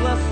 blessed.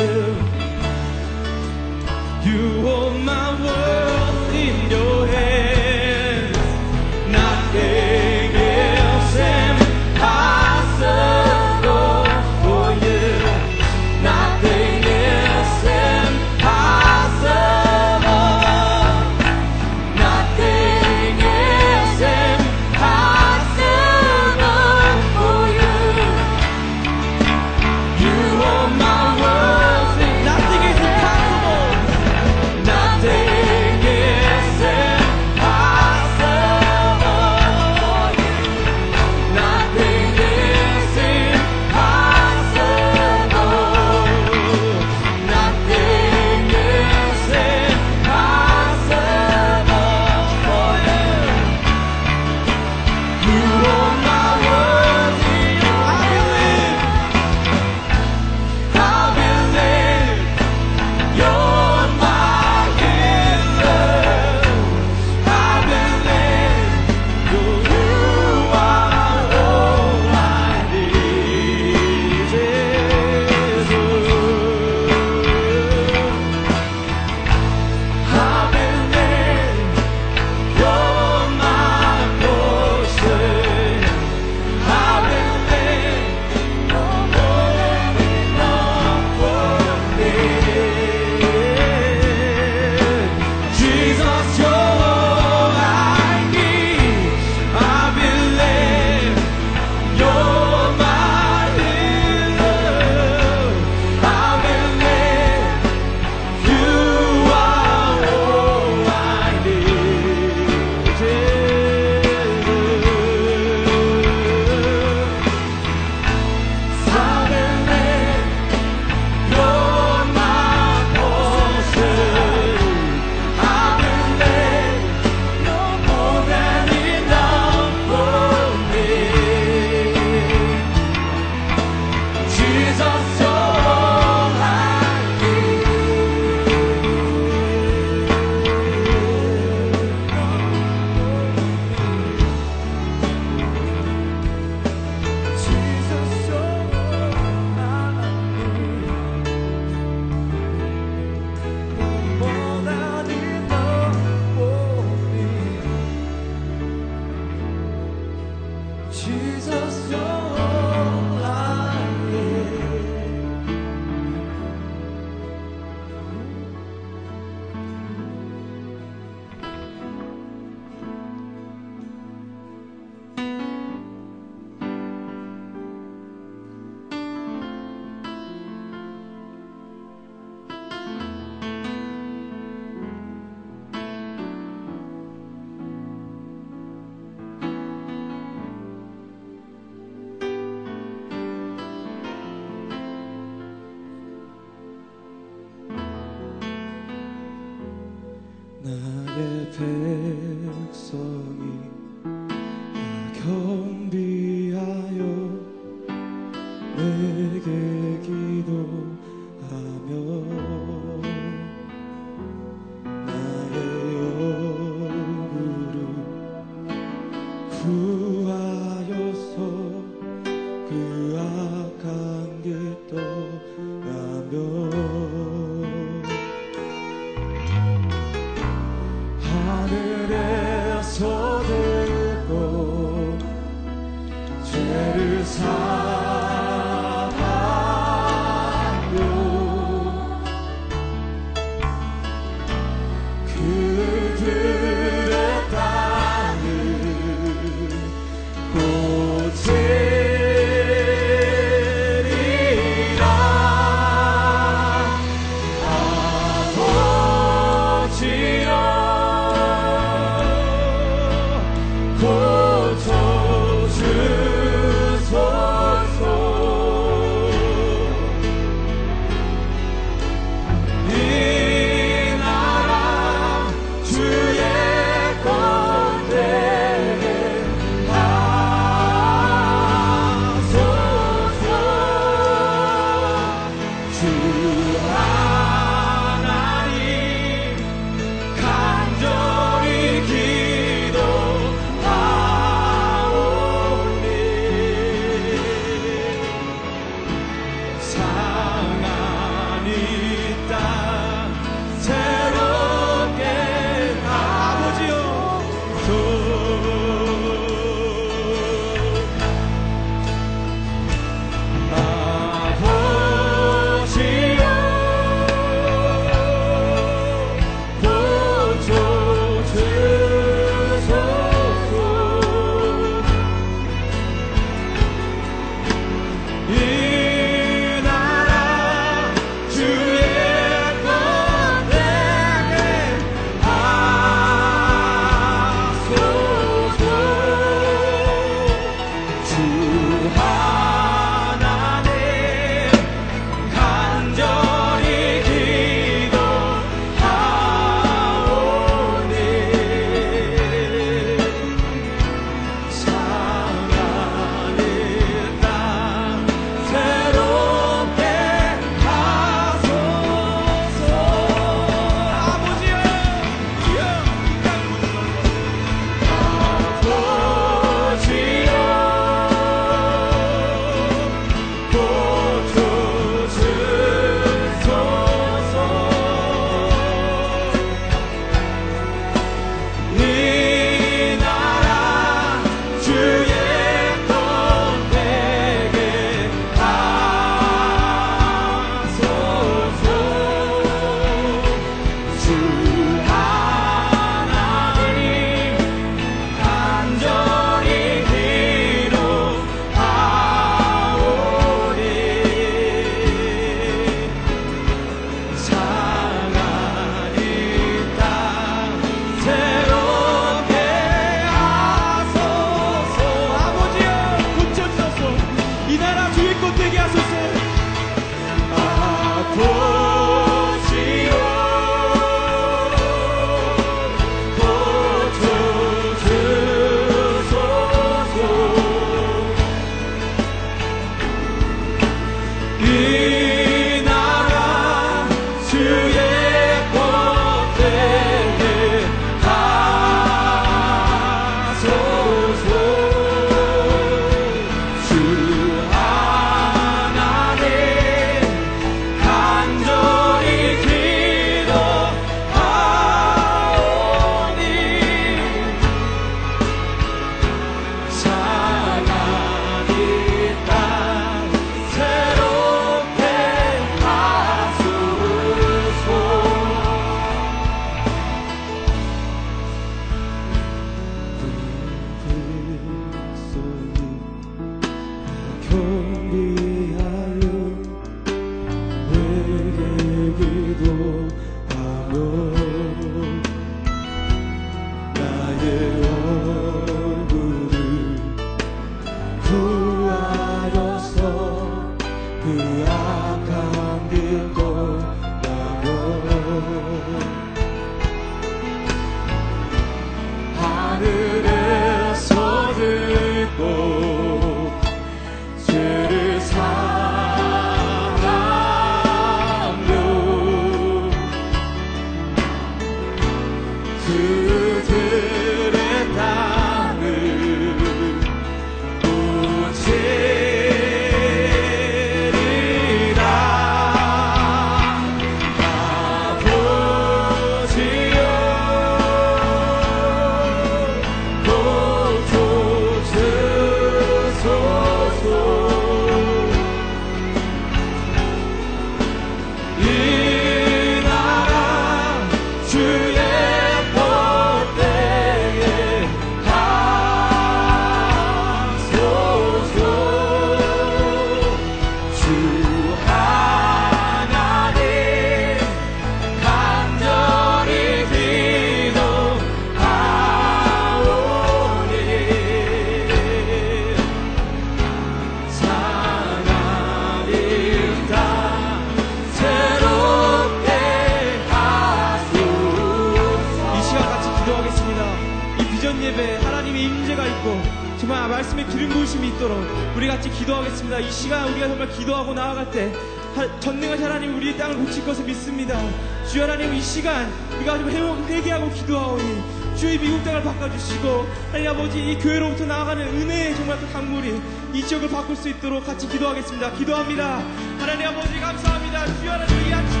교회로부터 나아가는 은혜의 정말 그 강물이 이 지역을 바꿀 수 있도록 같이 기도하겠습니다. 기도합니다. 하나님 아버지 감사합니다. 주여 하나님 이 아침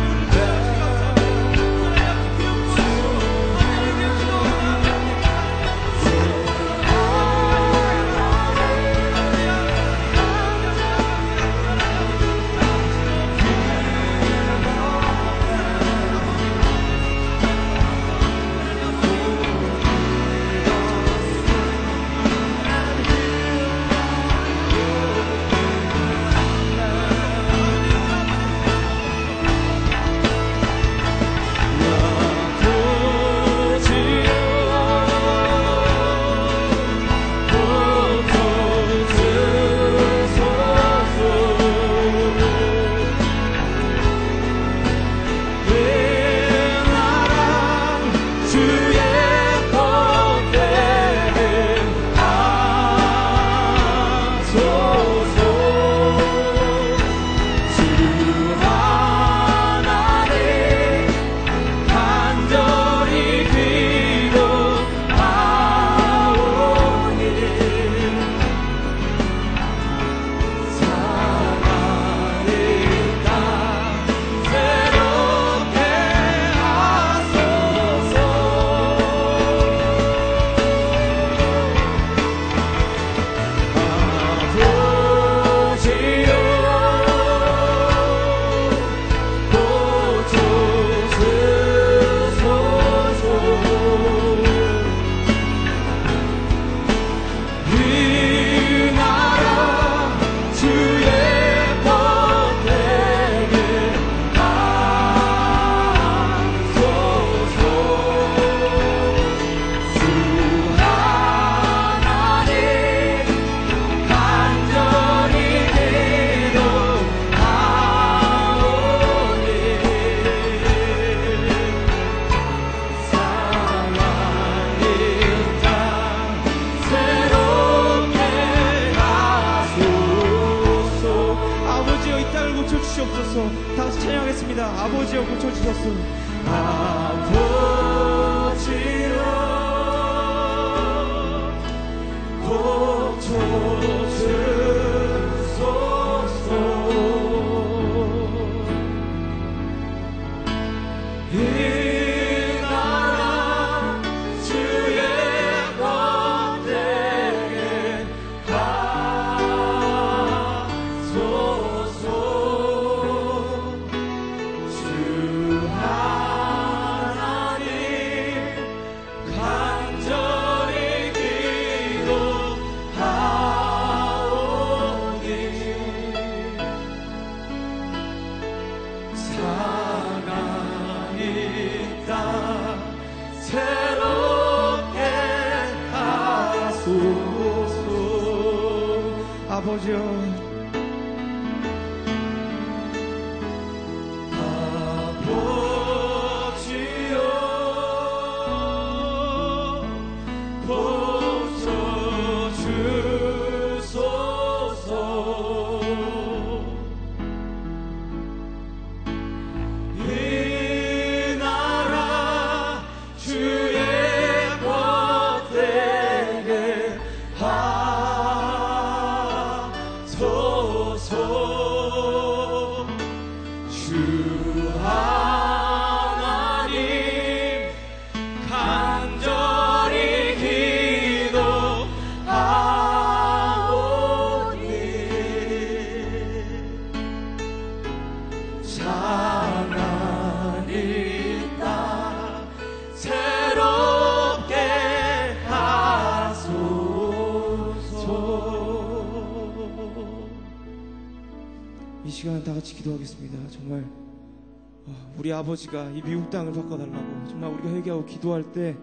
아, 아버지가 이 미국 땅을 바꿔달라고 정말 우리가 회개하고 기도할 때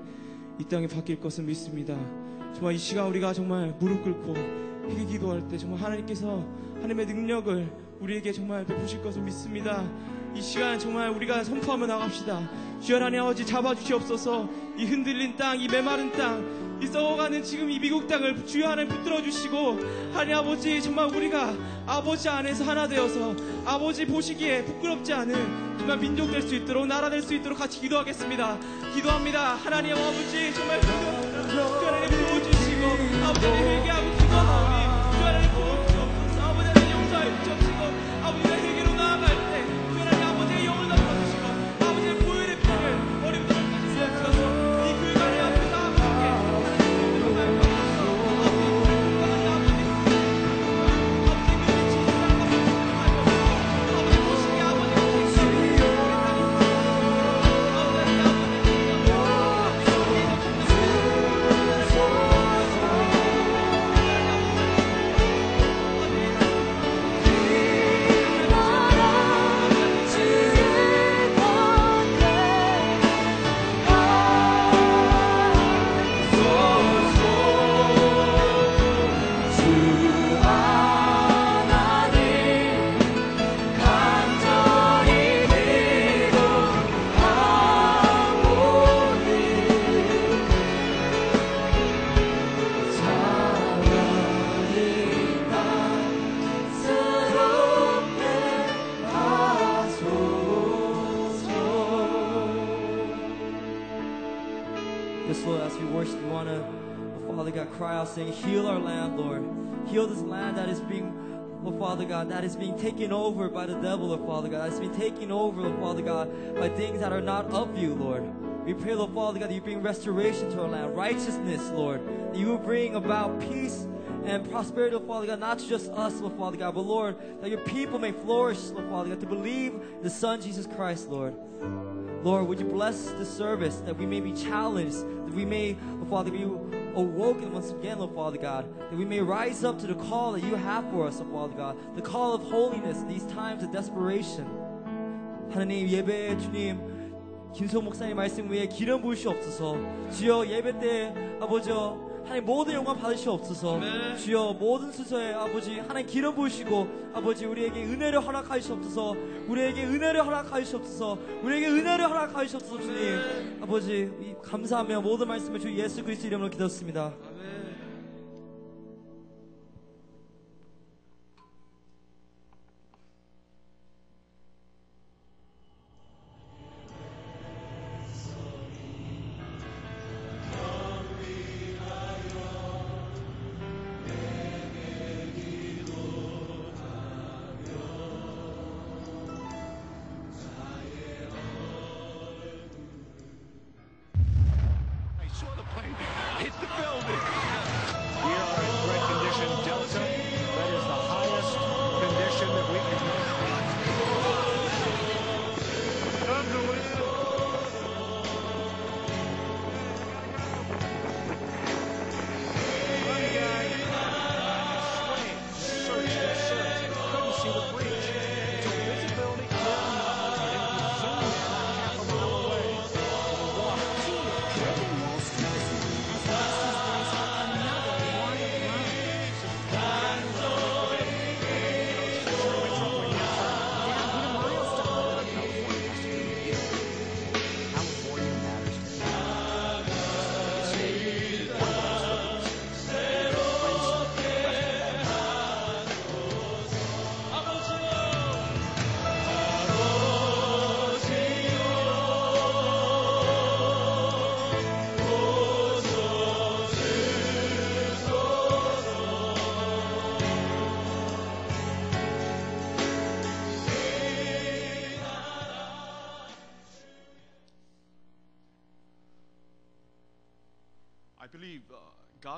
이 땅이 바뀔 것을 믿습니다. 정말 이 시간 우리가 정말 무릎 꿇고 회개 기도할 때 정말 하나님께서 하나님의 능력을 우리에게 정말 베푸실 것을 믿습니다. 이 시간 정말 우리가 선포하며 나갑시다. 주여 하나님 아버지 잡아주시옵소서 이 흔들린 땅, 이 메마른 땅, 이 썩어가는 지금 이 미국 땅을 주여 하나님 붙들어 주시고 하나님 아버지 정말 우리가 아버지 안에서 하나 되어서 아버지 보시기에 부끄럽지 않은 정말 민족 될 수 있도록 나라 될 수 있도록 같이 기도하겠습니다. 기도합니다. 하나님 아버지 정말 기도합니다. 주 하나님 도와주시고 아버지 회개하고 oh, Father God, that is being taken over by the devil, oh, Father God. That's been taken over, oh, Father God, by things that are not of you, Lord. We pray, Lord, Father God, that you bring restoration to our land, righteousness, Lord. That you will bring about peace and prosperity, oh, Father God, not just us, oh, Father God, but Lord, that your people may flourish, oh, Father God, to believe the Son, Jesus Christ, Lord. Lord, would you bless the service that we may be challenged, that we may, oh Father, be awoken once again, oh Father God, that we may rise up to the call that you have for us, oh Father God, the call of holiness in these times of desperation. 하나님 예배 주님 김소 목사님 말씀 위에 기름 부으시옵소서 주여 예배 때 아버지 하나님 모든 영광 받으시옵소서. 주여 모든 순서에 아버지 하나님 기름 부으시고 아버지 우리에게 은혜를 허락하시옵소서. 우리에게 은혜를 허락하시옵소서. 우리에게 은혜를 허락하시옵소서 주님. 아버지 이 감사하며 모든 말씀을 주 예수 그리스도 이름으로 기도했습니다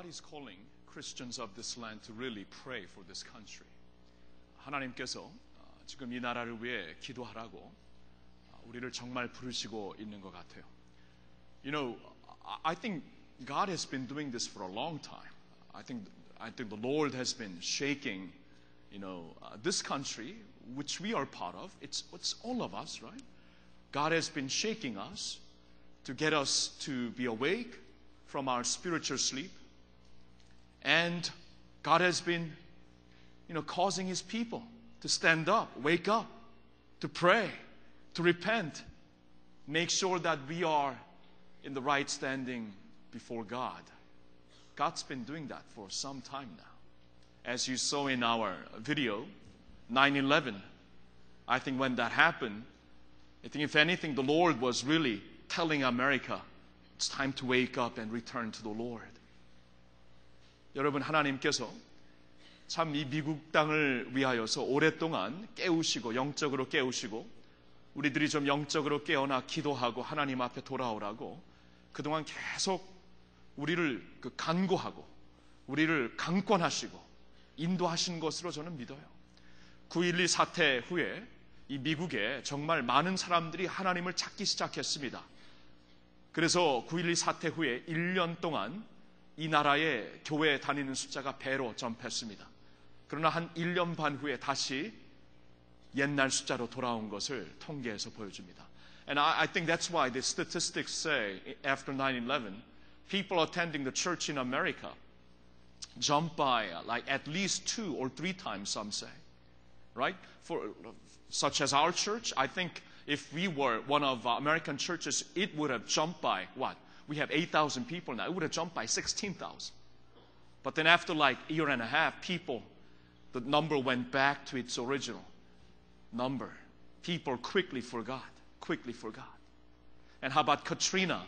God is calling Christians of this land to really pray for this country. 하나님께서 어, 지금 이 나라를 위해 기도하라고 어, 우리를 정말 부르시고 있는 것 같아요. You know, I- I think God has been doing this for a long time. I think I think the Lord has been shaking, you know, uh, this country which we are part of. It's it's all of us, right? God has been shaking us to get us to be awake from our spiritual sleep. and God has been, you know, causing his people to stand up, wake up, to pray, to repent, make sure that we are in the right standing before God. God's been doing that for some time now. As you saw in our video, 9 11, I think when that happened, I think if anything, the Lord was really telling America, it's time to wake up and return to the Lord. 여러분, 하나님께서 참 이 미국 땅을 위하여서 오랫동안 깨우시고, 영적으로 깨우시고, 우리들이 좀 영적으로 깨어나 기도하고 하나님 앞에 돌아오라고 그동안 계속 우리를 그 간구하고, 우리를 강권하시고, 인도하신 것으로 저는 믿어요. 9.12 사태 후에 이 미국에 정말 많은 사람들이 하나님을 찾기 시작했습니다. 그래서 9.12 사태 후에 1년 동안 이 나라의 교회에 다니는 숫자가 배로 점했습니다. 그러나 한 1년 반 후에 다시 옛날 숫자로 돌아온 것을 통계에서 보여줍니다. And I, I think that's why the statistics say after 9-11, people attending the church in America jump by uh, like at least two or three times, some say. Right? For such as our church, I think if we were one of uh, American churches, it would have jumped by what? We have 8,000 people now. It would have jumped by 16,000. But then after like a year and a half, people, the number went back to its original number. People quickly forgot, quickly forgot. And how about Katrina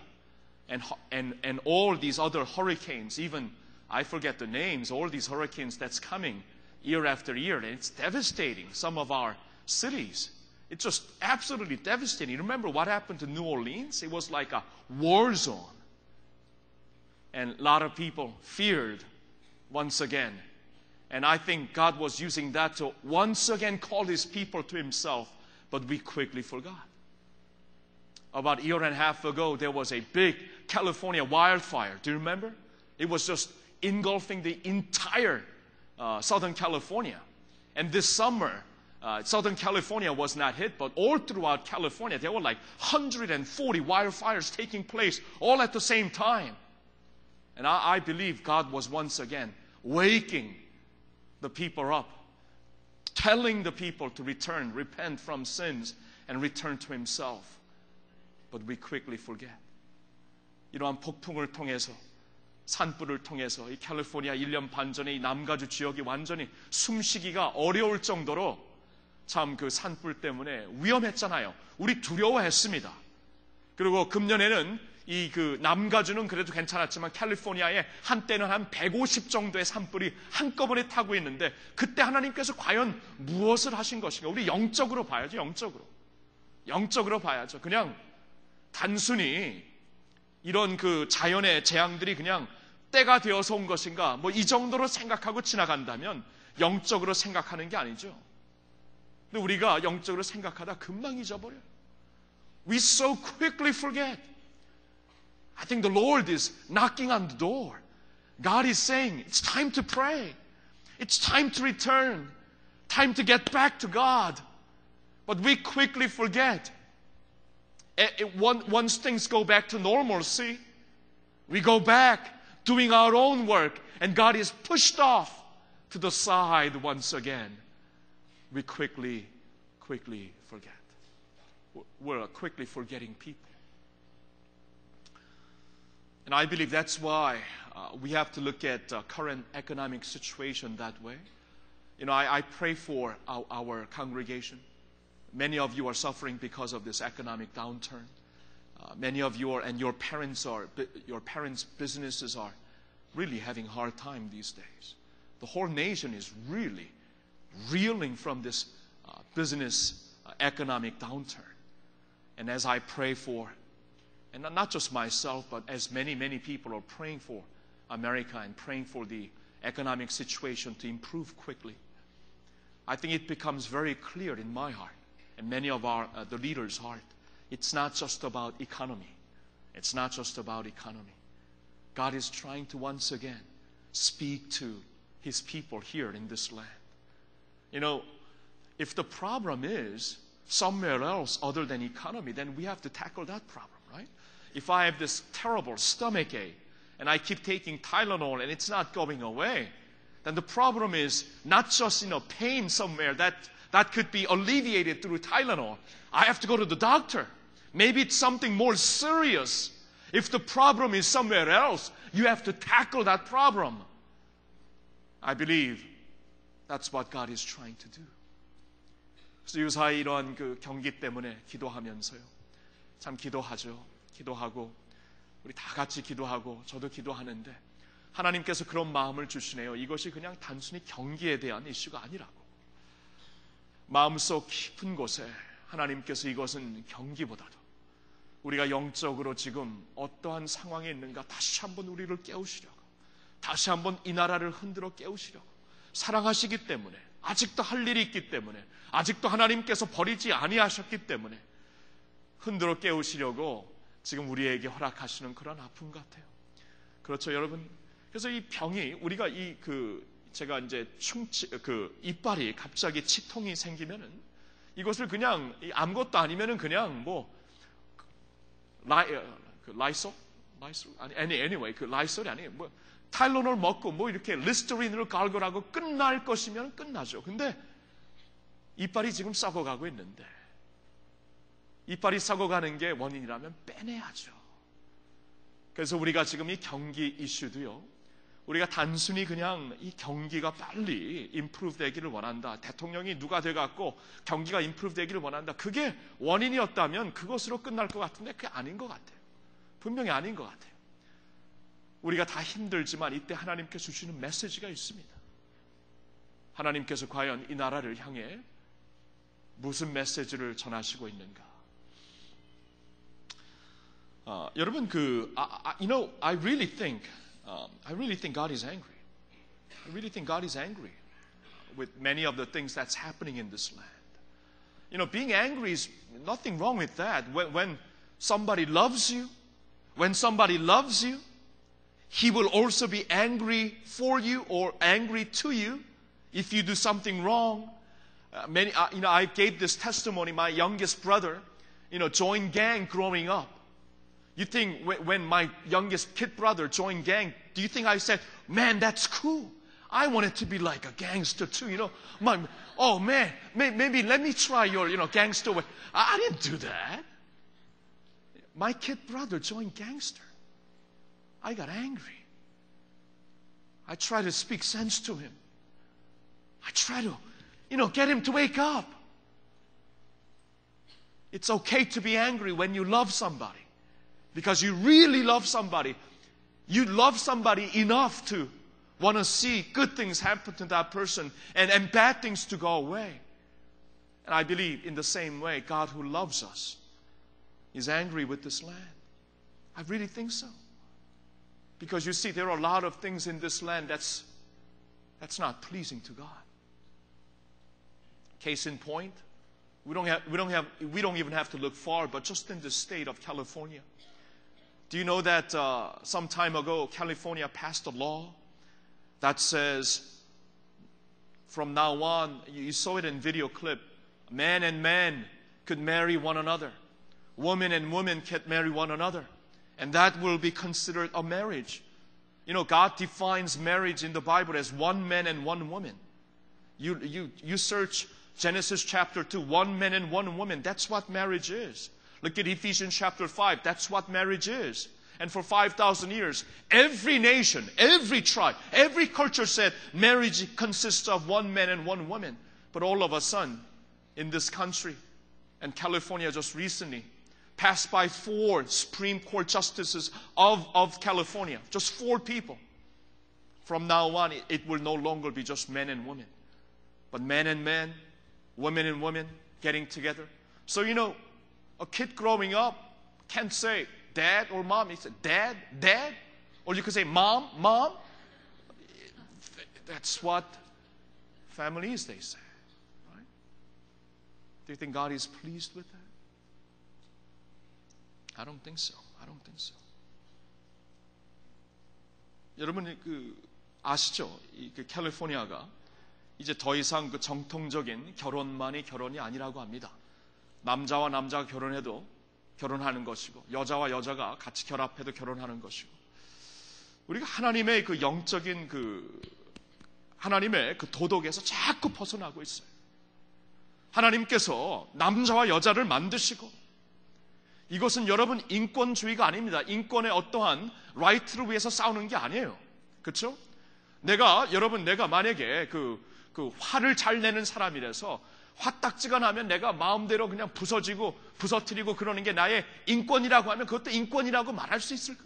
and, and, and all these other hurricanes, even I forget the names, all these hurricanes that's coming year after year, and it's devastating some of our cities. It's just absolutely devastating. Remember what happened to New Orleans? It was like a war zone. And a lot of people feared once again. And I think God was using that to once again call his people to himself, but we quickly forgot. About a year and a half ago, there was a big California wildfire. Do you remember? It was just engulfing the entire uh, Southern California. And this summer, uh, Southern California was not hit, but all throughout California, there were like 140 wildfires taking place all at the same time. And I, I believe God was once again waking the people up, telling the people to return, repent from sins, and return to Himself. But we quickly forget. 이러한 폭풍을 통해서 산불을 통해서 이 캘리포니아 1년 반 전에 이 남가주 지역이 완전히 숨쉬기가 어려울 정도로 참 그 산불 때문에 위험했잖아요. 우리 두려워했습니다. 그리고 금년에는 이 그 남가주는 그래도 괜찮았지만 캘리포니아에 한때는 한 150 정도의 산불이 한꺼번에 타고 있는데 그때 하나님께서 과연 무엇을 하신 것인가? 우리 영적으로 봐야죠. 영적으로. 영적으로 봐야죠. 그냥 단순히 이런 그 자연의 재앙들이 그냥 때가 되어서 온 것인가? 뭐 이 정도로 생각하고 지나간다면 영적으로 생각하는 게 아니죠. 근데 우리가 영적으로 생각하다 금방 잊어버려요. We so quickly forget. I think the Lord is knocking on the door. God is saying, it's time to pray. It's time to return. Time to get back to God. But we quickly forget. It- it- one- once things go back to normalcy, we go back doing our own work, and God is pushed off to the side once again. We quickly, quickly forget. We're a quickly forgetting people. And I believe that's why uh, we have to look at uh, current economic situation that way. You know, I, I pray for our, our congregation. Many of you are suffering because of this economic downturn. Uh, many of you are, and your parents are, your parents' businesses are really having hard time these days. The whole nation is really reeling from this uh, business uh, economic downturn. And as I pray for, and not- just myself, but as many, many people are praying for America and praying for the economic situation to improve quickly, I think it becomes very clear in my heart and many of our uh, the leaders' heart. It's not just about economy. It's not just about economy. God is trying to once again speak to His people here in this land. You know, if the problem is somewhere else other than economy, then we have to tackle that problem, right? If I have this terrible stomach ache and I keep taking Tylenol and it's not going away, then the problem is not just you know pain somewhere that that could be alleviated through Tylenol. I have to go to the doctor. Maybe it's something more serious. If the problem is somewhere else, you have to tackle that problem. I believe that's what God is trying to do. 그래서 유사히 이러한 그 경기 때문에 기도하면서요. 참 기도하죠. 기도하고 우리 다 같이 기도하고 저도 기도하는데 하나님께서 그런 마음을 주시네요. 이것이 그냥 단순히 경기에 대한 이슈가 아니라고. 마음속 깊은 곳에 하나님께서 이것은 경기보다도 우리가 영적으로 지금 어떠한 상황에 있는가 다시 한번 우리를 깨우시려고 다시 한번 이 나라를 흔들어 깨우시려고 사랑하시기 때문에 아직도 할 일이 있기 때문에 아직도 하나님께서 버리지 아니하셨기 때문에 흔들어 깨우시려고 지금 우리에게 허락하시는 그런 아픔 같아요. 그렇죠, 여러분. 그래서 이 병이 우리가 이 그 제가 이제 충치 그 이빨이 갑자기 치통이 생기면은 이것을 그냥 이 아무것도 아니면은 그냥 뭐 라이 어, 그 라이소 라이소 아니 any anyway 그 라이솔이 아니에요. 뭐 타일로놀 먹고 뭐 이렇게 리스터린으로 갈거라고 끝날 것이면 끝나죠. 근데 이빨이 지금 썩어가고 있는데 이빨이 썩어가는 게 원인이라면 빼내야죠. 그래서 우리가 지금 이 경기 이슈도요. 우리가 단순히 그냥 이 경기가 빨리 임프루브 되기를 원한다. 대통령이 누가 돼갖고 경기가 임프루브 되기를 원한다. 그게 원인이었다면 그것으로 끝날 것 같은데 그게 아닌 것 같아요. 분명히 아닌 것 같아요. 우리가 다 힘들지만 이때 하나님께서 주시는 메시지가 있습니다. 하나님께서 과연 이 나라를 향해 무슨 메시지를 전하시고 있는가? 어, 여러분 그 I, I, you know I really think um, I really think God is angry. I really think God is angry with many of the things that's happening in this land. You know, being angry is nothing wrong with that. When, when somebody loves you, when somebody loves you, he will also be angry for you or angry to you if you do something wrong. Uh, many, uh, you know, I gave this testimony. My youngest brother, you know, joined gang growing up. You think when, when my youngest kid brother joined gang, do you think I said, "Man, that's cool"? I wanted to be like a gangster too. You know, my, oh man, may, maybe let me try your, you know, gangster way. I, I didn't do that. My kid brother joined gangster. I got angry. I tried to speak sense to him. I tried to, you know, get him to wake up. It's okay to be angry when you love somebody because you really love somebody. You love somebody enough to want to see good things happen to that person and, and bad things to go away. And I believe in the same way, God who loves us is angry with this land. I really think so. Because you see, there are a lot of things in this land that's, that's not pleasing to God. Case in point, we don't, have, we, don't have, we don't even have to look far, but just in the state of California. Do you know that uh, some time ago, California passed a law that says from now on, you saw it in video clip, man and man could marry one another. Woman and woman can marry one another. And that will be considered a marriage. You know, God defines marriage in the Bible as one man and one woman. You, you, you search Genesis chapter 2, one man and one woman. That's what marriage is. Look at Ephesians chapter 5. That's what marriage is. And for 5,000 years, every nation, every tribe, every culture said marriage consists of one man and one woman. But all of a sudden, in this country, and California just recently, passed by four Supreme Court justices of, of California, just four people. From now on, it, it will no longer be just men and women, but men and men, women and women getting together. So, you know, a kid growing up can't say dad or mom. He said dad, dad. Or you could say mom, mom. That's what family is, they say. Right? Do you think God is pleased with that? I don't think so. I don't think so. 여러분 그 아시죠? 이그 캘리포니아가 이제 더 이상 그 정통적인 결혼만이 결혼이 아니라고 합니다. 남자와 남자가 결혼해도 결혼하는 것이고 여자와 여자가 같이 결합해도 결혼하는 것이고 우리가 하나님의 그 영적인 그 하나님의 그 도덕에서 자꾸 벗어나고 있어요. 하나님께서 남자와 여자를 만드시고 이것은 여러분 인권주의가 아닙니다. 인권의 어떠한 라이트를 위해서 싸우는 게 아니에요. 그렇죠? 내가 여러분 내가 만약에 그, 그 화를 잘 내는 사람이라서 화딱지가 나면 내가 마음대로 그냥 부서지고 부서뜨리고 그러는 게 나의 인권이라고 하면 그것도 인권이라고 말할 수 있을까?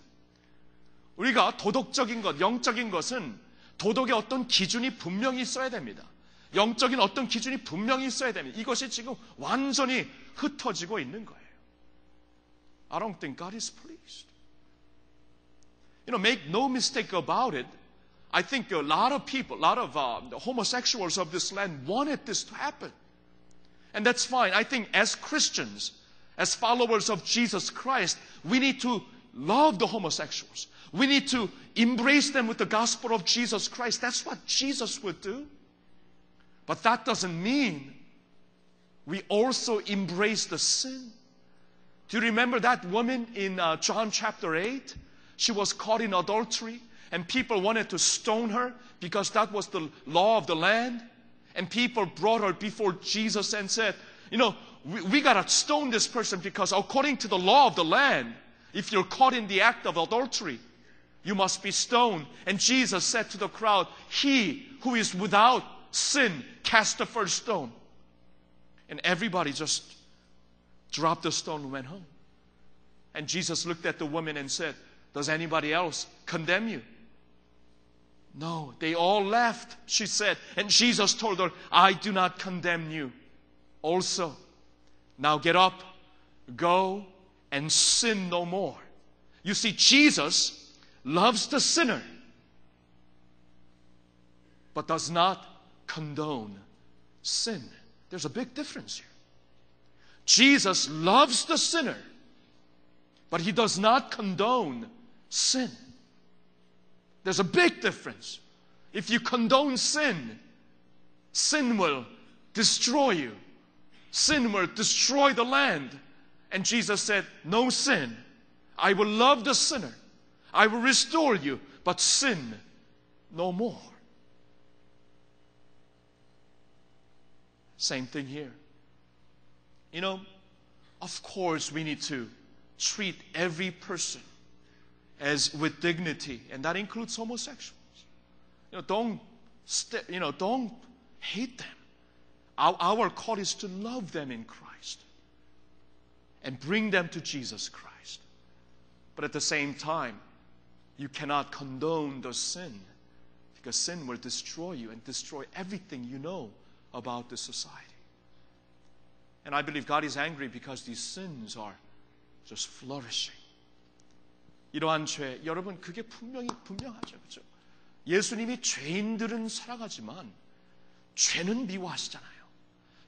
우리가 도덕적인 것, 영적인 것은 도덕의 어떤 기준이 분명히 있어야 됩니다. 영적인 어떤 기준이 분명히 있어야 됩니다. 이것이 지금 완전히 흩어지고 있는 거예요. I don't think God is pleased. You know, make no mistake about it. I think a lot of people, a lot of uh, the homosexuals of this land wanted this to happen. And that's fine. I think as Christians, as followers of Jesus Christ, we need to love the homosexuals. We need to embrace them with the gospel of Jesus Christ. That's what Jesus would do. But that doesn't mean we also embrace the sin. Do you remember that woman in uh, John chapter 8? She was caught in adultery, and people wanted to stone her because that was the law of the land. And people brought her before Jesus and said, You know, we, we got to stone this person because according to the law of the land, if you're caught in the act of adultery, you must be stoned. And Jesus said to the crowd, He who is without sin, cast the first stone. And everybody just dropped the stone and went home. And Jesus looked at the woman and said, Does anybody else condemn you? No, they all left, she said. And Jesus told her, I do not condemn you. Also, now get up, go, and sin no more. You see, Jesus loves the sinner, but does not condone sin. There's a big difference here. Jesus loves the sinner, but he does not condone sin. There's a big difference. If you condone sin, sin will destroy you. Sin will destroy the land. And Jesus said, No sin. I will love the sinner. I will restore you, but sin no more. Same thing here. You know, of course, we need to treat every person as with dignity, and that includes homosexuals. You know, don't, st- you know, don't hate them. Our, our call is to love them in Christ and bring them to Jesus Christ. But at the same time, you cannot condone the sin because sin will destroy you and destroy everything you know about the society. And I believe God is angry because these sins are just flourishing. 이러한 죄, 여러분 그게 분명히 분명하죠. 그렇죠? 예수님이 죄인들은 사랑하지만 죄는 미워하시잖아요.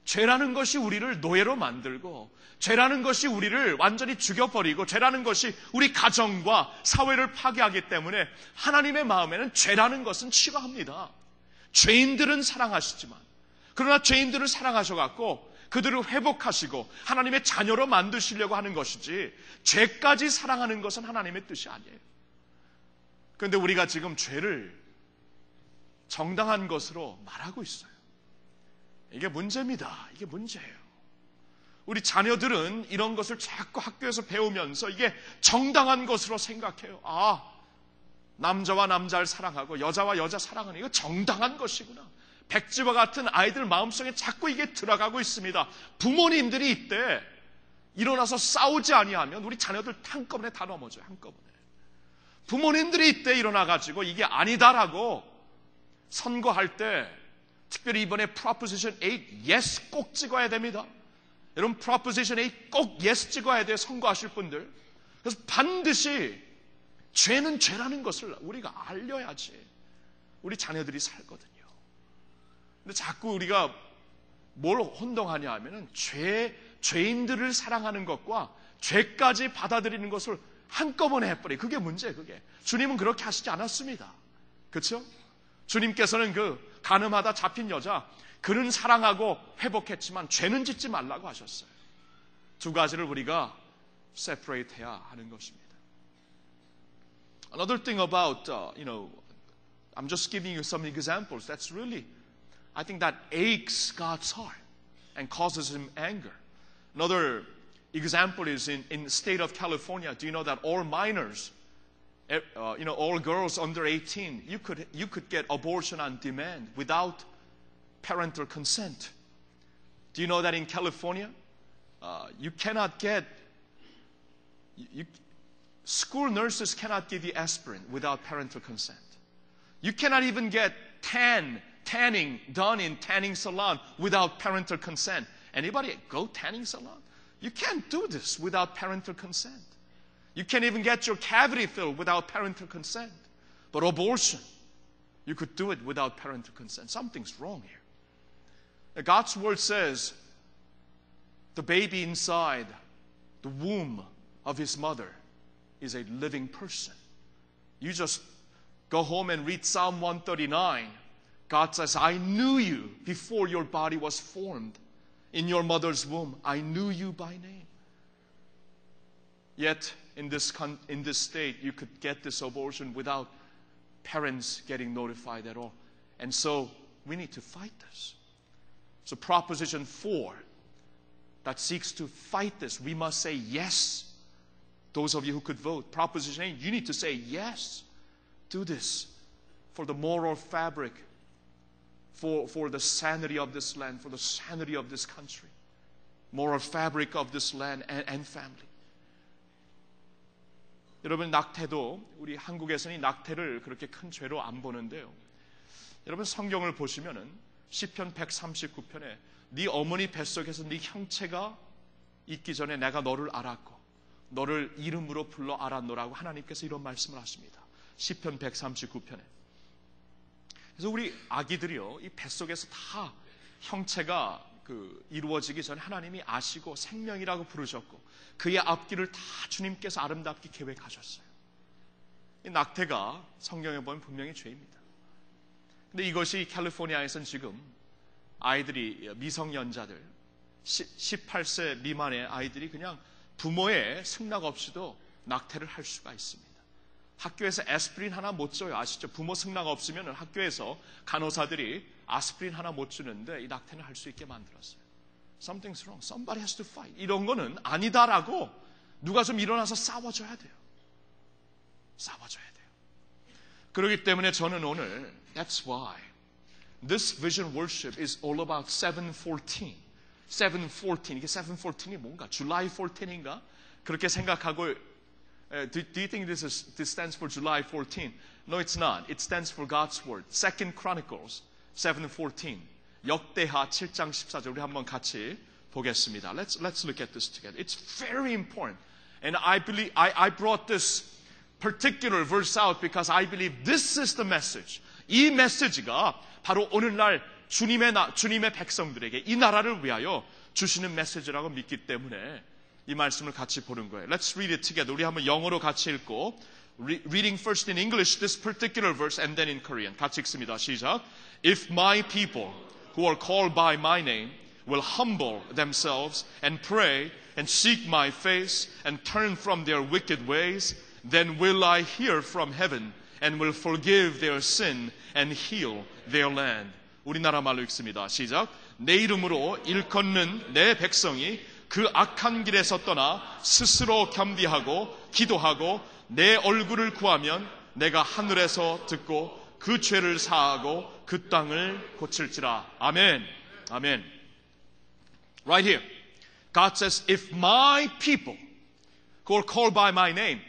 죄라는 것이 우리를 노예로 만들고 죄라는 것이 우리를 완전히 죽여버리고 죄라는 것이 우리 가정과 사회를 파괴하기 때문에 하나님의 마음에는 죄라는 것은 싫어합니다. 죄인들은 사랑하시지만 그러나 죄인들을 사랑하셔갖고 그들을 회복하시고 하나님의 자녀로 만드시려고 하는 것이지 죄까지 사랑하는 것은 하나님의 뜻이 아니에요. 그런데 우리가 지금 죄를 정당한 것으로 말하고 있어요. 이게 문제입니다. 이게 문제예요. 우리 자녀들은 이런 것을 자꾸 학교에서 배우면서 이게 정당한 것으로 생각해요. 아, 남자와 남자를 사랑하고 여자와 여자 사랑하는 이거 정당한 것이구나. 백지와 같은 아이들 마음속에 자꾸 이게 들어가고 있습니다. 부모님들이 이때 일어나서 싸우지 아니하면 우리 자녀들 한꺼번에 다 넘어져요. 한꺼번에. 부모님들이 이때 일어나 가지고 이게 아니다라고 선거할 때 특별히 이번에 Proposition 8 Yes 꼭 찍어야 됩니다. 여러분 Proposition 8꼭 Yes 찍어야 돼요. 선거하실 분들. 그래서 반드시 죄는 죄라는 것을 우리가 알려야지 우리 자녀들이 살거든요. 근데 자꾸 우리가 뭘 혼동하냐 하면은 죄, 죄인들을 사랑하는 것과 죄까지 받아들이는 것을 한꺼번에 해버려. 그게 문제예요, 그게. 주님은 그렇게 하시지 않았습니다. 그렇죠? 주님께서는 그 가늠하다 잡힌 여자, 그는 사랑하고 회복했지만 죄는 짓지 말라고 하셨어요. 두 가지를 우리가 separate 해야 하는 것입니다. Another thing about, uh, you know, I'm just giving you some examples. That's really I think that aches God's heart. and causes him anger. Another example is in, in the state of California. Do you know that all minors, eh, uh, you know, all girls under 18, you could, you could get abortion on demand without parental consent. Do you know that in California, uh, you cannot get, you, school nurses cannot give you aspirin without parental consent. You cannot even get tan, tanning done in tanning salon without parental consent. Anybody go tanning salon? You can't do this without parental consent. You can't even get your cavity filled without parental consent. But abortion, you could do it without parental consent. Something's wrong here. God's word says the baby inside the womb of his mother is a living person. You just go home and read Psalm 139. God says, I knew you before your body was formed. In your mother's womb, I knew you by name. Yet, in this, con- in this state, you could get this abortion without parents getting notified at all. And so, we need to fight this. So, Proposition 4 that seeks to fight this, we must say yes. Those of you who could vote, Proposition 8, you need to say yes. Do this for the moral fabric, for, for the sanity of this land, for the sanity of this country, moral fabric of this land and, and family. 여러분 낙태도 우리 한국에서는 이 낙태를 그렇게 큰 죄로 안 보는데요. 여러분 성경을 보시면은 시편 139편에 네 어머니 뱃속에서 네 형체가 있기 전에 내가 너를 알았고 너를 이름으로 불러 알았노라고 하나님께서 이런 말씀을 하십니다. 시편 139편에. 그래서 우리 아기들이요, 이 뱃속에서 다 형체가 그 이루어지기 전에 하나님이 아시고 생명이라고 부르셨고 그의 앞길을 다 주님께서 아름답게 계획하셨어요. 이 낙태가 성경에 보면 분명히 죄입니다. 근데 이것이 캘리포니아에서는 지금 아이들이 미성년자들 18세 미만의 아이들이 그냥 부모의 승낙 없이도 낙태를 할 수가 있습니다. 학교에서 에스프린 하나 못 줘요. 아시죠? 부모 승낙 없으면 학교에서 간호사들이 아스프린 하나 못 주는데 이 낙태는 할 수 있게 만들었어요. Something's wrong. Somebody has to fight. 이런 거는 아니다라고 누가 좀 일어나서 싸워줘야 돼요. 싸워줘야 돼요. 그렇기 때문에 저는 오늘 That's why this vision worship is all about 714. 714. 이게 714이 뭔가? July 14인가? 그렇게 생각하고 Uh, do, do you think this, is, this stands for July 14? No, it's not. It stands for God's word. Second Chronicles 7:14. 역대하 7장 14절 우리 한번 같이 보겠습니다. Let's let's look at this together. It's very important. And I believe I, I brought this particular verse out because I believe this is the message. 이 메시지가 바로 오늘날 주님의 나, 주님의 백성들에게 이 나라를 위하여 주시는 메시지라고 믿기 때문에 이 말씀을 같이 보는 거예요. Let's read it together. 우리 한번 영어로 같이 읽고 re- reading first in English this particular verse and then in Korean. 같이 읽습니다. 시작. If my people who are called by my name will humble themselves and pray and seek my face and turn from their wicked ways, then will I hear from heaven and will forgive their sin and heal their land. 우리나라 말로 읽습니다. 시작. 내 이름으로 일컫는 내 백성이 그 악한 길에서 떠나 스스로 겸비하고 기도하고 내 얼굴을 구하면 내가 하늘에서 듣고 그 죄를 사하고 그 땅을 고칠지라. 아멘. 아멘. Right here. God says, if my people who are called by my name.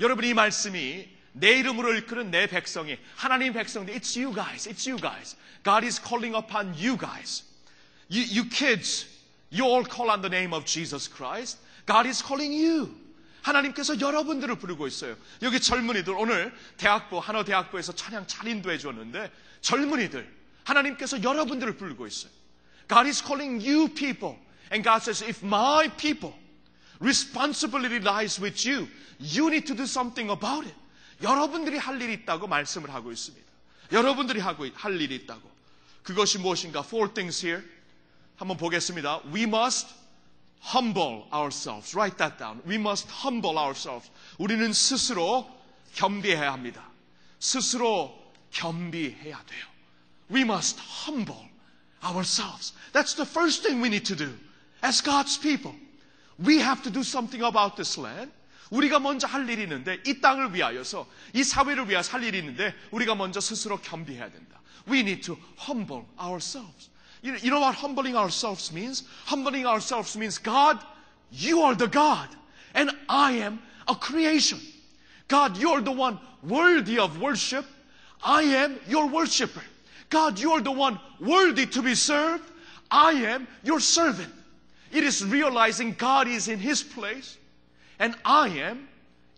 여러분 이 말씀이 내 이름으로 일끄는 내 백성이 하나님 백성들. It's you guys. It's you guys. God is calling upon you guys. You, you kids, you all call on the name of Jesus Christ. God is calling you. 하나님께서 여러분들을 부르고 있어요. 여기 젊은이들 오늘 대학부 한어 대학부에서 찬양 잘 인도해 줬는데 젊은이들 하나님께서 여러분들을 부르고 있어요. God is calling you people. And God says, if my people, responsibility lies with you, you need to do something about it. 여러분들이 할 일이 있다고 말씀을 하고 있습니다. 여러분들이 하고 할 일이 있다고. 그것이 무엇인가? Four things here. 한번 보겠습니다. We must humble ourselves. Write that down. We must humble ourselves. 우리는 스스로 겸비해야 합니다. 스스로 겸비해야 돼요. We must humble ourselves. That's the first thing we need to do as God's people. We have to do something about this land. 우리가 먼저 할 일이 있는데 이 땅을 위하여서 이 사회를 위하여 살 일이 있는데 우리가 먼저 스스로 겸비해야 된다. We need to humble ourselves. You know, you know what humbling ourselves means? Humbling ourselves means God, you are the God and I am a creation. God, you're the one worthy of worship. I am your worshiper. God, you're the one worthy to be served. I am your servant. It is realizing God is in his place and I am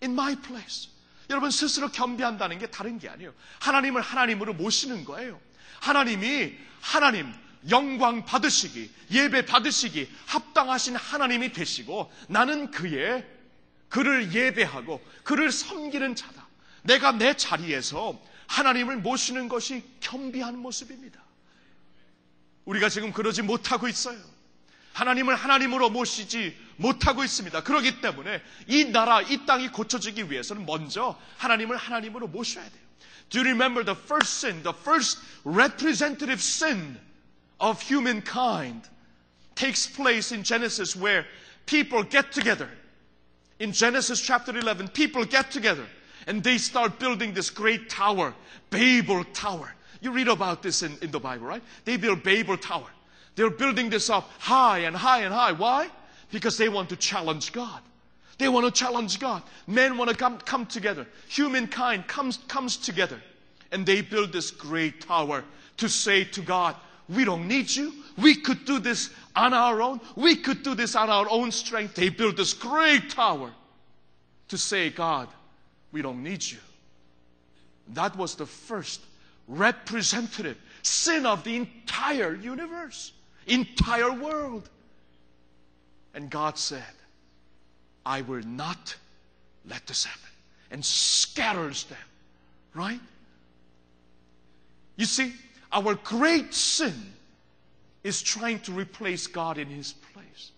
in my place. 여러분 스스로 겸비한다는 게 다른 게 아니에요. 하나님을 하나님으로 모시는 거예요. 하나님이 하나님 영광 받으시기 예배 받으시기 합당하신 하나님이 되시고 나는 그의 그를 예배하고 그를 섬기는 자다. 내가 내 자리에서 하나님을 모시는 것이 겸비한 모습입니다. 우리가 지금 그러지 못하고 있어요. 하나님을 하나님으로 모시지 못하고 있습니다. 그렇기 때문에 이 나라, 이 땅이 고쳐지기 위해서는 먼저 하나님을 하나님으로 모셔야 돼요. Do you remember the first sin, the first representative sin of humankind takes place in Genesis where people get together. In Genesis chapter 11, people get together and they start building this great tower, Babel Tower. You read about this in, in the Bible, right? They build Babel Tower. They're building this up high and high and high. Why? Because they want to challenge God. They want to challenge God. Men want to come, come together. Humankind comes, comes together. And they build this great tower to say to God, we don't need you. We could do this on our own. We could do this on our own strength. They build this great tower to say, God, we don't need you. That was the first representative sin of the entire universe, entire world. And God said, I will not let this happen. And scatters them. Right? You see, our great sin is trying to replace God in His place.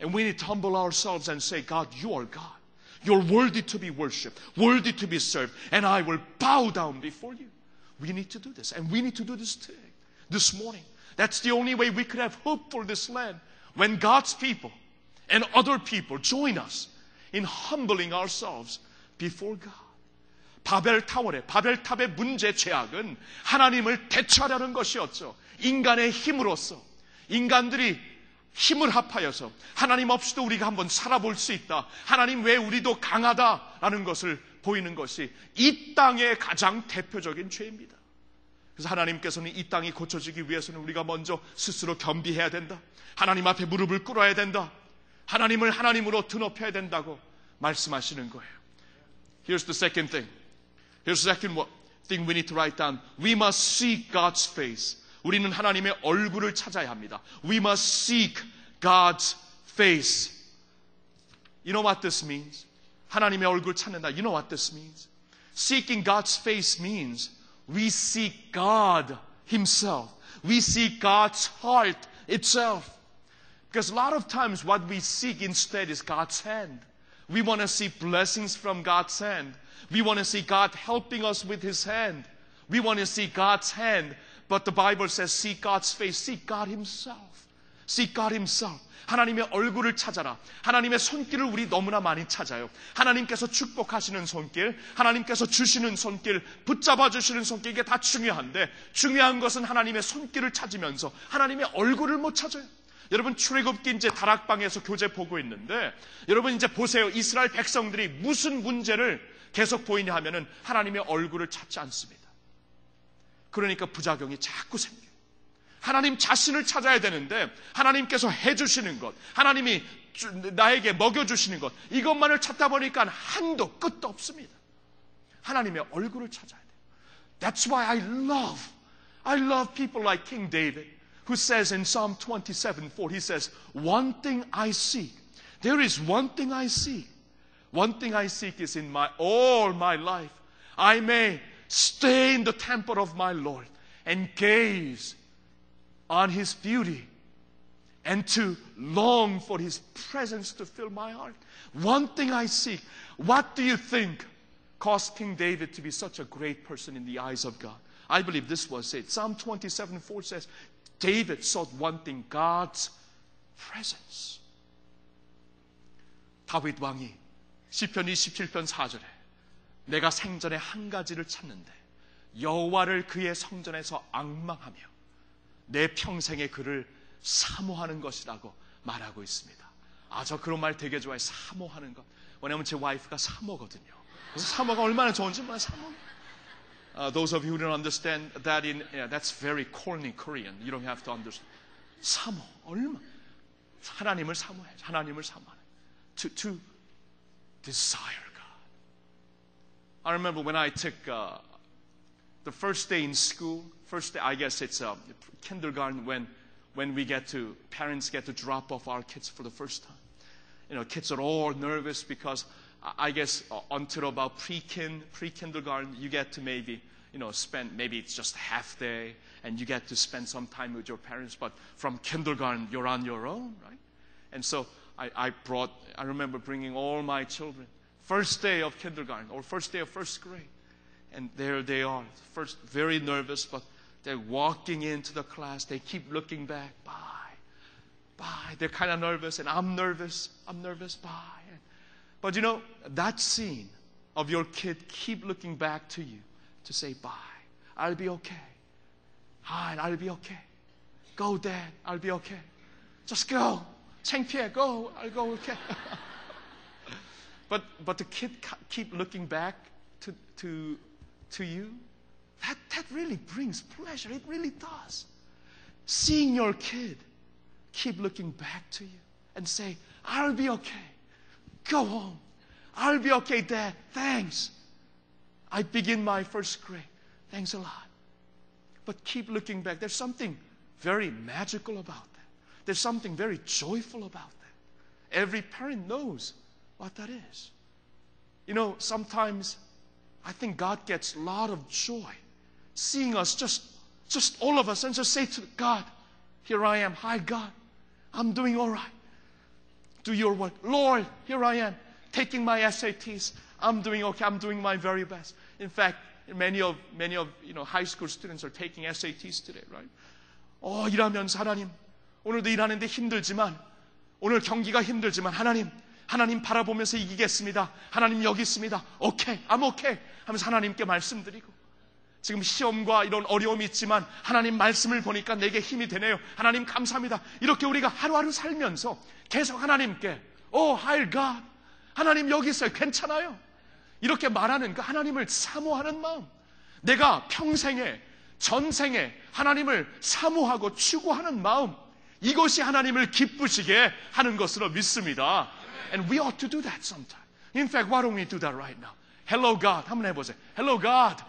And we need to humble ourselves and say, God, you are God. You're worthy to be worshiped, worthy to be served, and I will bow down before you. We need to do this, and we need to do this today, this morning. That's the only way we could have hope for this land. When God's people and other people join us in humbling ourselves before God. 바벨 타월의 바벨탑의 문제 제약은 하나님을 대처하려는 것이었죠. 인간의 힘으로서 인간들이 힘을 합하여서 하나님 없이도 우리가 한번 살아볼 수 있다. 하나님 왜 우리도 강하다라는 것을 보이는 것이 이 땅의 가장 대표적인 죄입니다. 그래서 하나님께서는 이 땅이 고쳐지기 위해서는 우리가 먼저 스스로 겸비해야 된다. 하나님 앞에 무릎을 꿇어야 된다. 하나님을 하나님으로 드높여야 된다고 말씀하시는 거예요. Here's the second thing. Here's the second thing we need to write down. We must seek God's face. 우리는 하나님의 얼굴을 찾아야 합니다. We must seek God's face. You know what this means? 하나님의 얼굴 찾는다. You know what this means? Seeking God's face means we seek God Himself. We seek God's heart itself. Because a lot of times what we seek instead is God's hand. We want to see blessings from God's hand. We want to see God helping us with His hand. We want to see God's hand. But the Bible says, seek God's face, seek God Himself. Seek God Himself. 하나님의 얼굴을 찾아라. 하나님의 손길을 우리 너무나 많이 찾아요. 하나님께서 축복하시는 손길, 하나님께서 주시는 손길, 붙잡아 주시는 손길, 이게 다 중요한데, 중요한 것은 하나님의 손길을 찾으면서 하나님의 얼굴을 못 찾아요. 여러분 출애굽기 이제 다락방에서 교재 보고 있는데 여러분 이제 보세요. 이스라엘 백성들이 무슨 문제를 계속 보이냐 하면은 하나님의 얼굴을 찾지 않습니다. 그러니까 부작용이 자꾸 생겨요. 하나님 자신을 찾아야 되는데 하나님께서 해주시는 것, 하나님이 나에게 먹여주시는 것, 이것만을 찾다 보니까 한도 끝도 없습니다. 하나님의 얼굴을 찾아야 돼요. That's why I love, I love people like King David, who says in Psalm 27 4, he says, One thing I seek, there is one thing I seek. One thing I seek is in my all my life, I may stay in the temple of my Lord and gaze on his beauty and to long for his presence to fill my heart. One thing I seek. What do you think caused King David to be such a great person in the eyes of God? I believe this was it. Psalm 27 4 says, David sought one thing, God's presence. 다윗 왕이 시편 27편 4절에 내가 생전에 한 가지를 찾는데 여호와를 그의 성전에서 악망하며 내 평생에 그를 사모하는 것이라고 말하고 있습니다. 아, 저 그런 말 되게 좋아해. 사모하는 것. 왜냐면 제 와이프가 사모거든요. 그래서 사모가 얼마나 좋은지 몰라요. 사모. Uh, those of you who don't understand that in yeah, that's very corny Korean. You don't have to understand. 사모 얼마 하나님을 사모해. 하나님을 사모하는. To to desire God. I remember when I took uh, the first day in school. First day, I guess it's uh, kindergarten when when we get to parents get to drop off our kids for the first time. You know, kids are all nervous because I guess uh, until about pre-kin, pre-kindergarten, you get to maybe, you know, spend, maybe it's just half day and you get to spend some time with your parents. But from kindergarten, you're on your own, right? And so I, I brought, I remember bringing all my children. First day of kindergarten or first day of first grade. And there they are, first very nervous, but they're walking into the class. They keep looking back. Bye. Bye. They're kind of nervous, and I'm nervous. I'm nervous. Bye. But you know, that scene of your kid keep looking back to you to say bye. I'll be okay. Hi, I'll be okay. Go, Dad. I'll be okay. Just go. Cheng Pierre, go, I'll go okay. But, but the kid keep looking back to, to, to you. That, that really brings pleasure. It really does. Seeing your kid keep looking back to you and say, I'll be okay. Go home. I'll be okay, Dad. Thanks. I begin my first grade. Thanks a lot. But keep looking back. There's something very magical about There's something very joyful about that. Every parent knows what that is. You know, sometimes I think God gets a lot of joy seeing us just just all of us and just say to God, here I am. Hi God. I'm doing all right. Do your work. Lord, here I am taking my SATs. I'm doing okay. I'm doing my very best. In fact, many of many of you know high school students are taking SATs today, right? 어, 일하면서 하나님 오늘도 일하는데 힘들지만 오늘 경기가 힘들지만 하나님 하나님 바라보면서 이기겠습니다. 하나님 여기 있습니다. 오케이. I'm okay. 하면서 하나님께 말씀드리고 지금 시험과 이런 어려움이 있지만 하나님 말씀을 보니까 내게 힘이 되네요. 하나님 감사합니다. 이렇게 우리가 하루하루 살면서 계속 하나님께 오, 하일 갓. 하나님 여기 있어요. 괜찮아요. 이렇게 말하는 그 하나님을 사모하는 마음. 내가 평생에 전생에 하나님을 사모하고 추구하는 마음. 이것이 하나님을 기쁘시게 하는 것으로 믿습니다. And we ought to do that sometime. In fact, why don't we do that right now? Hello God. 한번 해보세요. Hello God.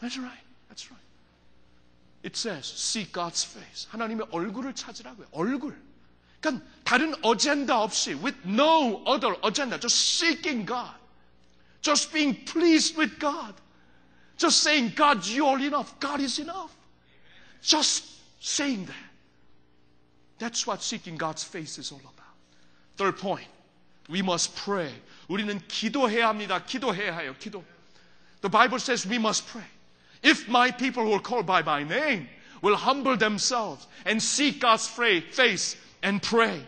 That's right. That's right. It says, seek God's face. 하나님의 얼굴을 찾으라고요. 얼굴. 그러니까 다른 어젠다 없이, with no other agenda, just seeking God. Just being pleased with God. Just saying, God, you are enough. God is enough. Just saying that. That's what seeking God's face is all about. Third point. We must pray. 우리는 기도해야 합니다. 기도해야 해요. 기도. The Bible says we must pray. If my people who are called by my name will humble themselves and seek God's face and pray.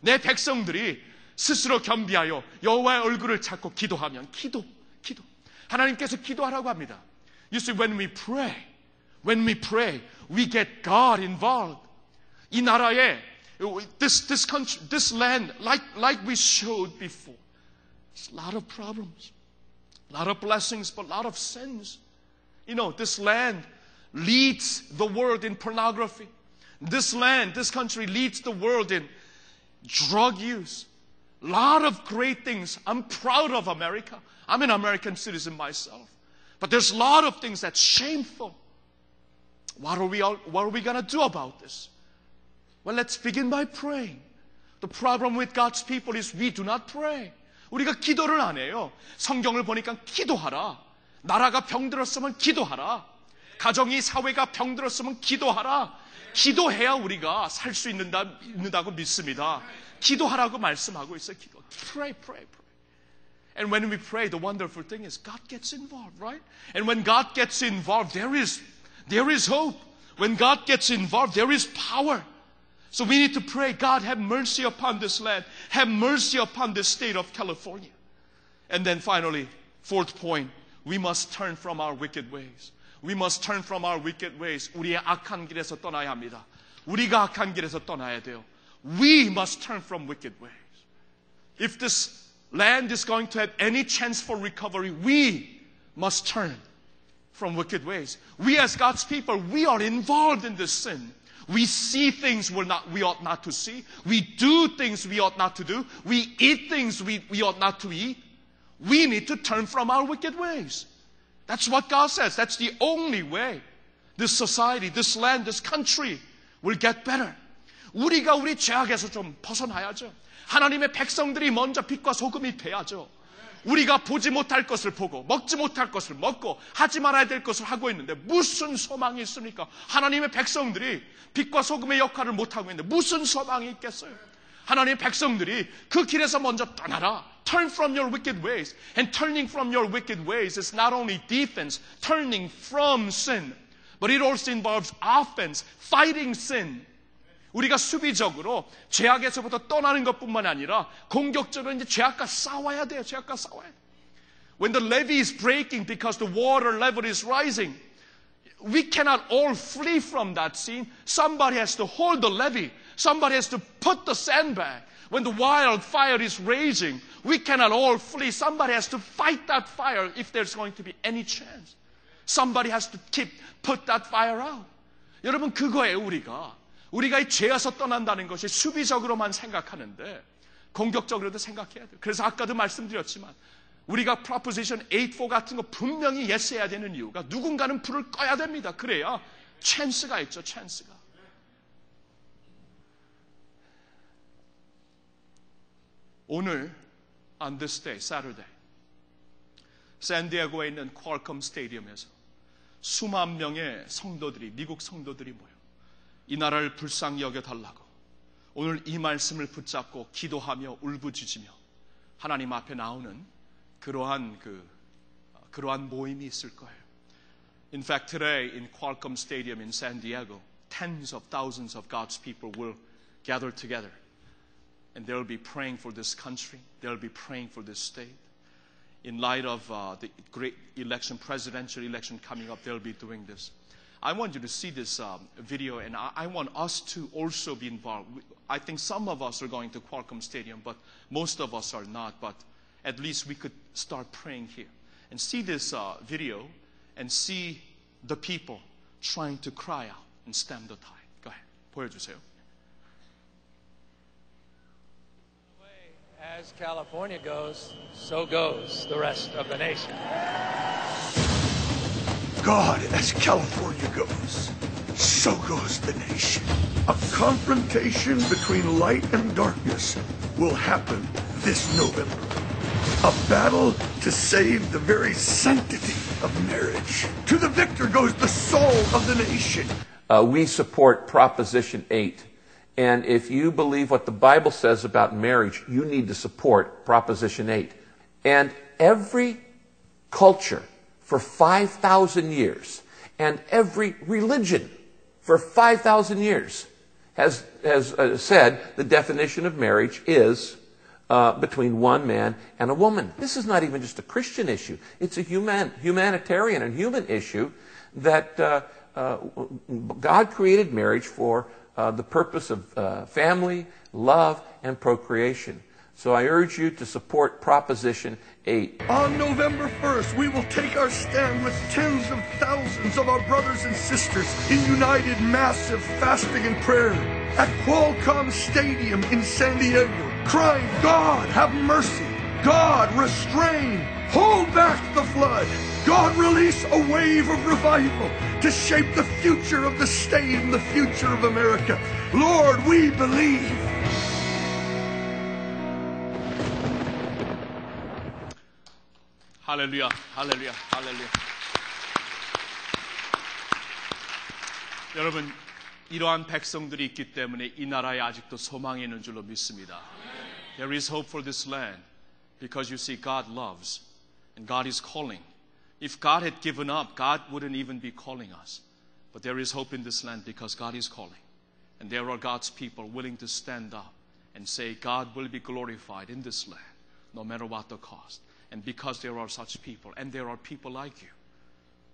내 백성들이 스스로 겸비하여 여호와의 얼굴을 찾고 기도하면 기도, 기도. 하나님께서 기도하라고 합니다. You see, when we pray, when we pray, we get God involved. 이 나라에 this this country, this land, like like we showed before, it's a lot of problems, a lot of blessings, but a lot of sins. You know, this land leads the world in pornography. This land, this country leads the world in drug use. A lot of great things. I'm proud of America. I'm an American citizen myself. But there's a lot of things that's shameful. What are we, all, what are we going to do about this? Well, let's begin by praying. The problem with God's people is we do not pray. 우리가 기도를 안 해요. 성경을 보니까 기도하라. 나라가 병들었으면 기도하라. 가정이 사회가 병들었으면 기도하라. 기도해야 우리가 살 수 있는다, 있는다고 믿습니다. 기도하라고 말씀하고 있어요. 기도. Pray, pray, pray. And when we pray, the wonderful thing is God gets involved, right? And when God gets involved, there is, there is hope. When God gets involved, there is power. So we need to pray, God, have mercy upon this land. Have mercy upon this state of California. And then finally, fourth point, we must turn from our wicked ways. We must turn from our wicked ways. 우리의 악한 길에서 떠나야 합니다. 우리가 악한 길에서 떠나야 돼요. We must turn from wicked ways. If this land is going to have any chance for recovery, we must turn from wicked ways. We as God's people, we are involved in this sin. We see things we're not, we ought not to see. We do things we ought not to do. We eat things we, we ought not to eat. We need to turn from our wicked ways. That's what God says. That's the only way this society, this land, this country will get better. 우리가 우리 죄악에서 좀 벗어나야죠. 하나님의 백성들이 먼저 빛과 소금이 돼야죠. 우리가 보지 못할 것을 보고 먹지 못할 것을 먹고 하지 말아야 될 것을 하고 있는데 무슨 소망이 있습니까? 하나님의 백성들이 빛과 소금의 역할을 못하고 있는데 무슨 소망이 있겠어요? 하나님의 백성들이 그 길에서 먼저 떠나라. Turn from your wicked ways. And turning from your wicked ways is not only defense, turning from sin, but it also involves offense, fighting sin. 우리가 수비적으로 죄악에서부터 떠나는 것뿐만 아니라 공격적으로 이제 죄악과 싸워야 돼요. 죄악과 싸워야 돼요. When the levee is breaking because the water level is rising, we cannot all flee from that scene. Somebody has to hold the levee. Somebody has to put the sandbag. When the wildfire is raging, we cannot all flee. Somebody has to fight that fire if there's going to be any chance. Somebody has to keep, put that fire out. 여러분, 그거예요, 우리가. 우리가 이 죄에서 떠난다는 것이 수비적으로만 생각하는데 공격적으로도 생각해야 돼요. 그래서 아까도 말씀드렸지만 우리가 프로포지션 8-4 같은 거 분명히 예스 해야 되는 이유가 누군가는 불을 꺼야 됩니다. 그래야 찬스가 있죠, 찬스가. 오늘 on this day, Saturday, 샌디에고에 있는 퀄컴 스테디움에서 수만 명의 성도들이 미국 성도들이 모여 이 나라를 불쌍히 여겨 달라고 오늘 이 말씀을 붙잡고 기도하며 울부짖으며 하나님 앞에 나오는 그러한 그 그러한 모임이 있을 거예요. In fact, today in Qualcomm Stadium in San Diego, tens of thousands of God's people will gather together. And they'll be praying for this country. They'll be praying for this state. In light of uh, the great election, presidential election coming up, they'll be doing this. I want you to see this um, video, and I, I want us to also be involved. We- I think some of us are going to Qualcomm Stadium, but most of us are not. But at least we could start praying here and see this uh, video and see the people trying to cry out and stem the tide. Go ahead. 보여주세요. As California goes, so goes the rest of the nation. God, as California goes, so goes the nation. A confrontation between light and darkness will happen this November. A battle to save the very sanctity of marriage. To the victor goes the soul of the nation. Uh, we support Proposition 8. And if you believe what the Bible says about marriage, you need to support Proposition 8. And every culture for 5,000 years and every religion for 5,000 years has, has uh, said the definition of marriage is uh, between one man and a woman. This is not even just a Christian issue. It's a human, humanitarian and human issue that uh, uh, God created marriage for uh, the purpose of uh, family, love, and procreation. So I urge you to support Proposition 8. On November 1st, we will take our stand with tens of thousands of our brothers and sisters in united massive fasting and prayer at Qualcomm Stadium in San Diego, crying, God, have mercy. God, restrain. Hold back the flood. God, release a wave of revival to shape the future of the state and the future of America. Lord, we believe. 할렐루야, 할렐루야, 할렐루야. 여러분, 이러한 백성들이 있기 때문에 이 나라에 아직도 소망이 있는 줄로 믿습니다. There is hope for this land because you see God loves and God is calling. If God had given up, God wouldn't even be calling us. But there is hope in this land because God is calling. And there are God's people willing to stand up and say, God will be glorified in this land, no matter what the cost. And because there are such people, and there are people like you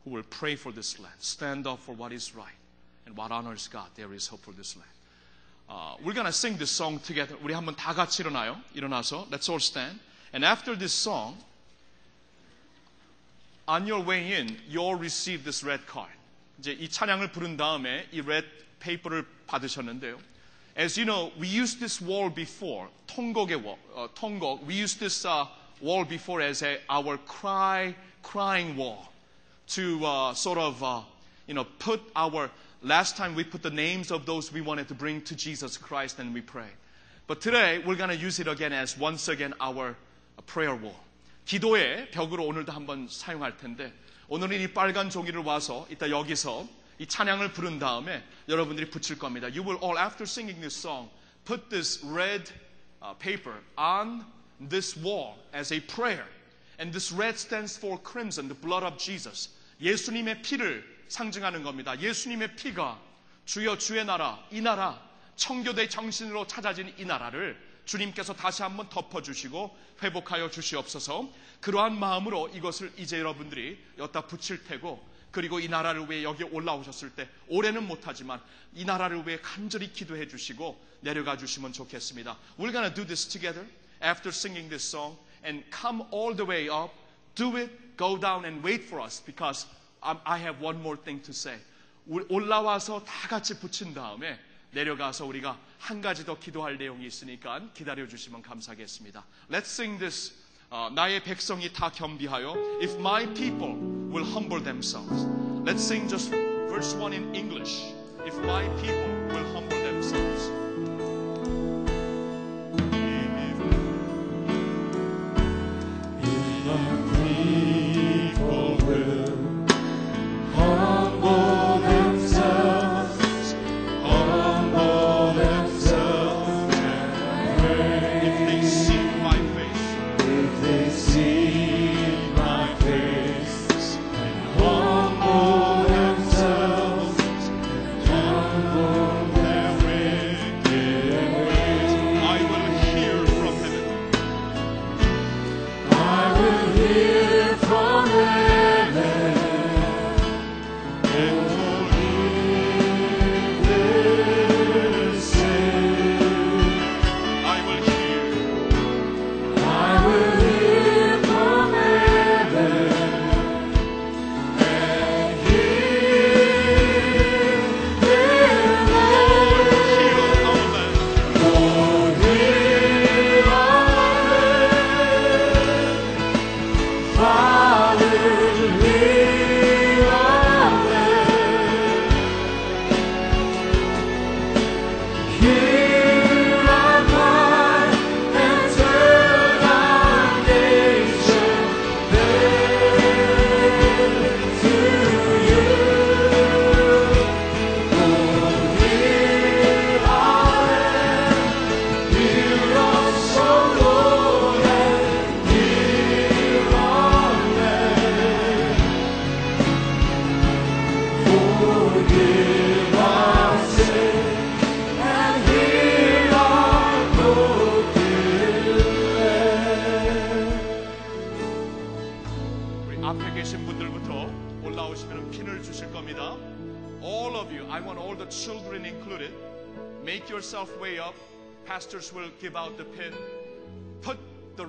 who will pray for this land, stand up for what is right and what honors God, there is hope for this land. Uh, we're gonna sing this song together. 우리 한번 다 같이 일어나요. 일어나서 let's all stand. And after this song, on your way in, you'll receive this red card. 이제 이 찬양을 부른 다음에 이 red paper를 받으셨는데요. As you know, we used this wall before, 통곡의 wall, uh, 통곡. We used this uh, wall before as a, our cry, crying wall to uh, sort of, uh, you know, put our, last time we put the names of those we wanted to bring to Jesus Christ and we pray. But today we're going to use it again as once again our prayer wall. 기도의 벽으로 오늘도 한번 사용할 텐데 오늘은 이 빨간 종이를 와서 이따 여기서 이 찬양을 부른 다음에 여러분들이 붙일 겁니다. You will all after singing this song put this red uh, paper on this wall as a prayer. And this red stands for crimson, the blood of Jesus. 예수님의 피를 상징하는 겁니다. 예수님의 피가 주여 주의 나라, 이 나라, 청교대 정신으로 찾아진 이 나라를 주님께서 다시 한번 덮어주시고 회복하여 주시옵소서 그러한 마음으로 이것을 이제 여러분들이 여기다 붙일 테고 그리고 이 나라를 위해 여기 올라오셨을 때 올해는 못하지만 이 나라를 위해 간절히 기도해 주시고 내려가 주시면 좋겠습니다. We're gonna do this together after singing this song and come all the way up. Do it, go down and wait for us because um, I have one more thing to say. 올- 올라와서 다 같이 붙인 다음에 내려가서 우리가 한 가지 더 기도할 내용이 있으니까 기다려 주시면 감사하겠습니다. Let's sing this. 어, 나의 백성이 다 겸비하여 If my people will humble themselves. Let's sing just verse 1 in English. If my people will humble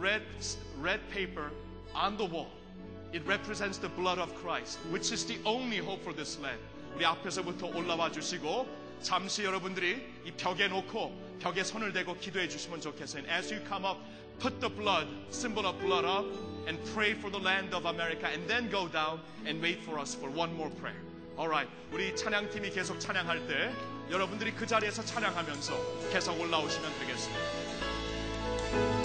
red red paper on the wall. It represents the blood of Christ, which is the only hope for this land. 우리 앞에서부터 올라와 주시고 잠시 여러분들이 이 벽에 놓고 벽에 손을 대고 기도해 주시면 좋겠어요. And as you come up, put the blood, symbol of blood up, and pray for the land of America, and then go down and wait for us for one more prayer. Alright, 우리 찬양팀이 계속 찬양할 때 여러분들이 그 자리에서 찬양하면서 계속 올라오시면 되겠습니다.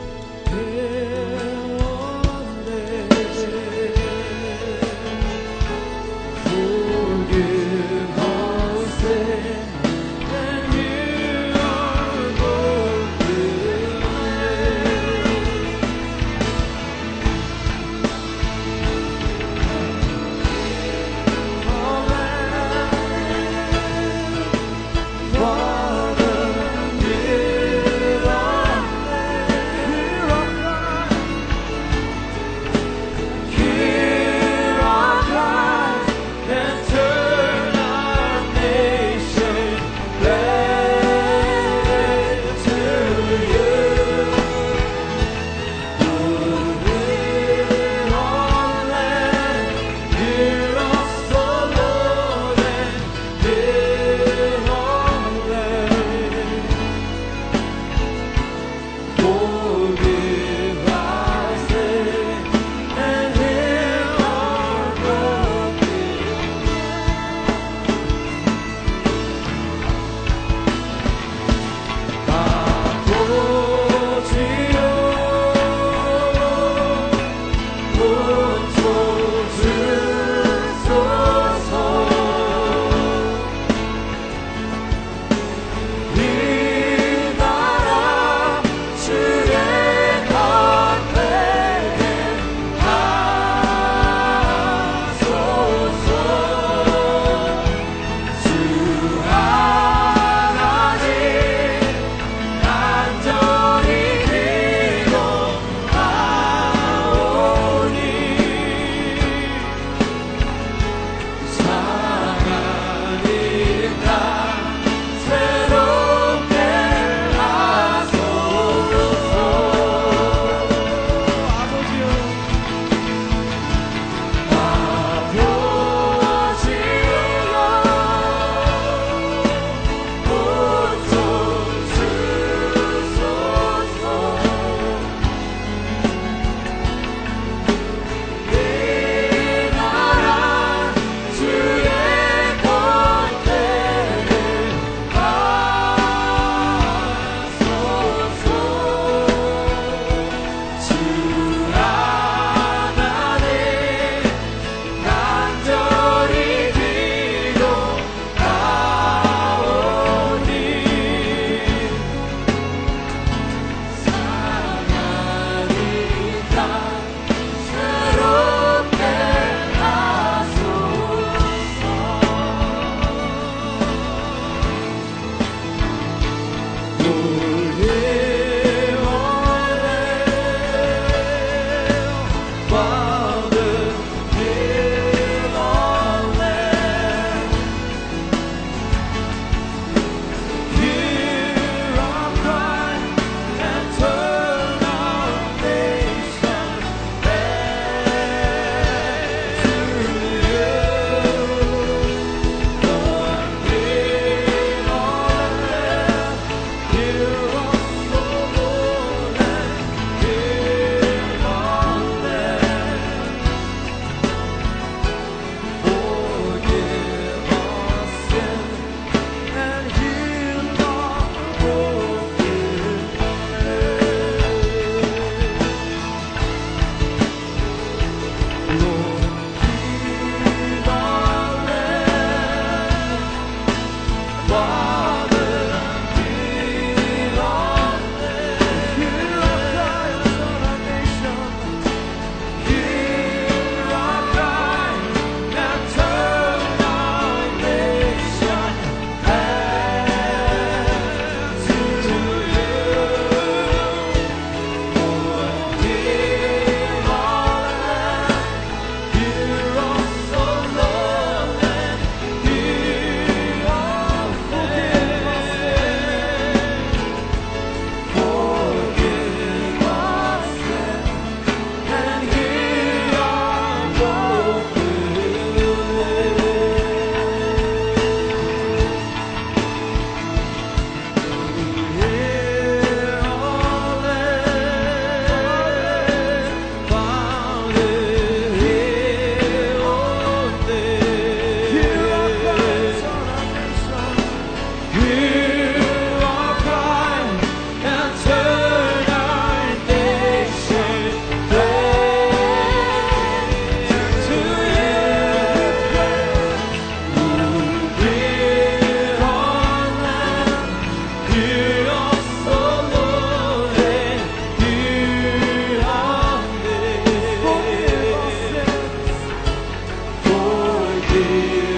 You.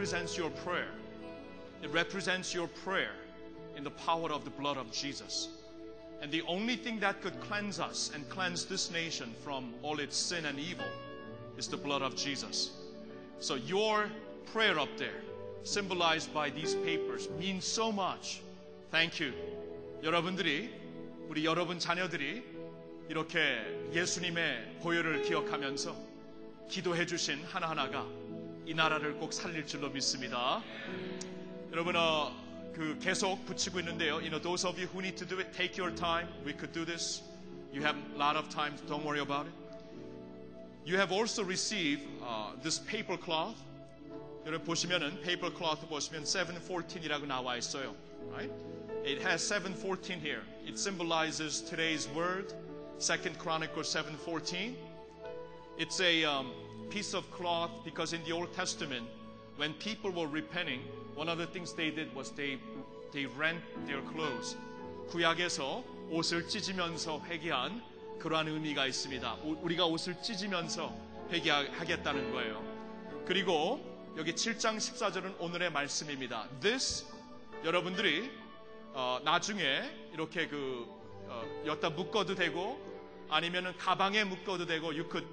represents your prayer. It represents your prayer in the power of the blood of Jesus. And the only thing that could cleanse us and cleanse this nation from all its sin and evil is the blood of Jesus. So your prayer up there, symbolized by these papers, means so much. Thank you. 여러분들이, 우리 여러분 자녀들이 이렇게 예수님의 보혈을 기억하면서 기도해 주신 하나하나가 이 나라를 꼭 살릴 줄로 믿습니다. 여러분, 어, 그 계속 붙이고 있는데요. You know, those of you who need to do it, take your time. We could do this. You have a lot of time. Don't worry about it. You have also received uh, this paper cloth. 여러분 보시면은 paper cloth 보시면 714이라고 나와 있어요. Right? It has 714 here. It symbolizes today's word. Second Chronicles 714. It's a um, piece of cloth because in the Old Testament, when people were repenting, one of the things they did was they they rent their clothes. 구약에서 옷을 찢으면서 회개한 그러한 의미가 있습니다. 우- 우리가 옷을 찢으면서 회개하겠다는 거예요. 그리고 여기 7장 14절은 오늘의 말씀입니다. This 여러분들이 어, 나중에 이렇게 그 어, 여기다 묶어도 되고 아니면은 가방에 묶어도 되고 you could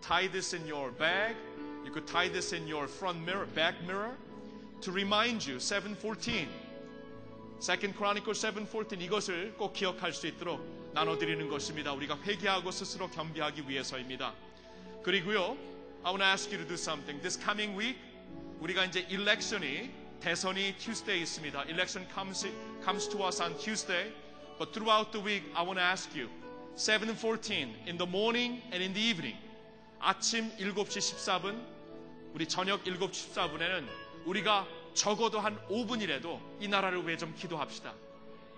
tie this in your bag you could tie this in your front mirror back mirror to remind you 714 Second Chronicles 7:14 이것을 꼭 기억할 수 있도록 나눠드리는 것입니다. 우리가 회개하고 스스로 겸비하기 위해서입니다. 그리고요, I want to ask you to do something. This coming week 우리가 이제 election이 대선이 Tuesday 있습니다. Election comes comes to us on Tuesday, but throughout the week I want to ask you 7:14 in the morning and in the evening 아침 7시 14분 우리 저녁 7시 14분에는 우리가 적어도 한 5분이라도 이 나라를 위해 좀 기도합시다.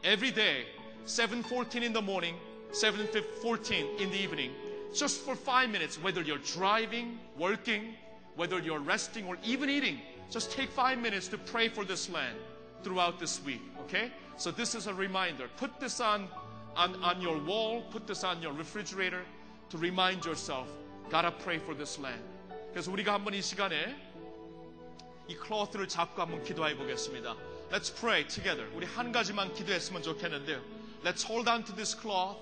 Every day, 7:14 in the morning, 7:14 in the evening, just for 5 minutes whether you're driving, working, whether you're resting or even eating, just take 5 minutes to pray for this land throughout this week, okay? So this is a reminder. Put this on on, on your wall, put this on your refrigerator to remind yourself, gotta pray for this land. 그래서 우리가 한번 이 시간에 이 클로트를 잡고 한번 기도해 보겠습니다. Let's pray together. 우리 한 가지만 기도했으면 좋겠는데요. Let's hold on to this cloth.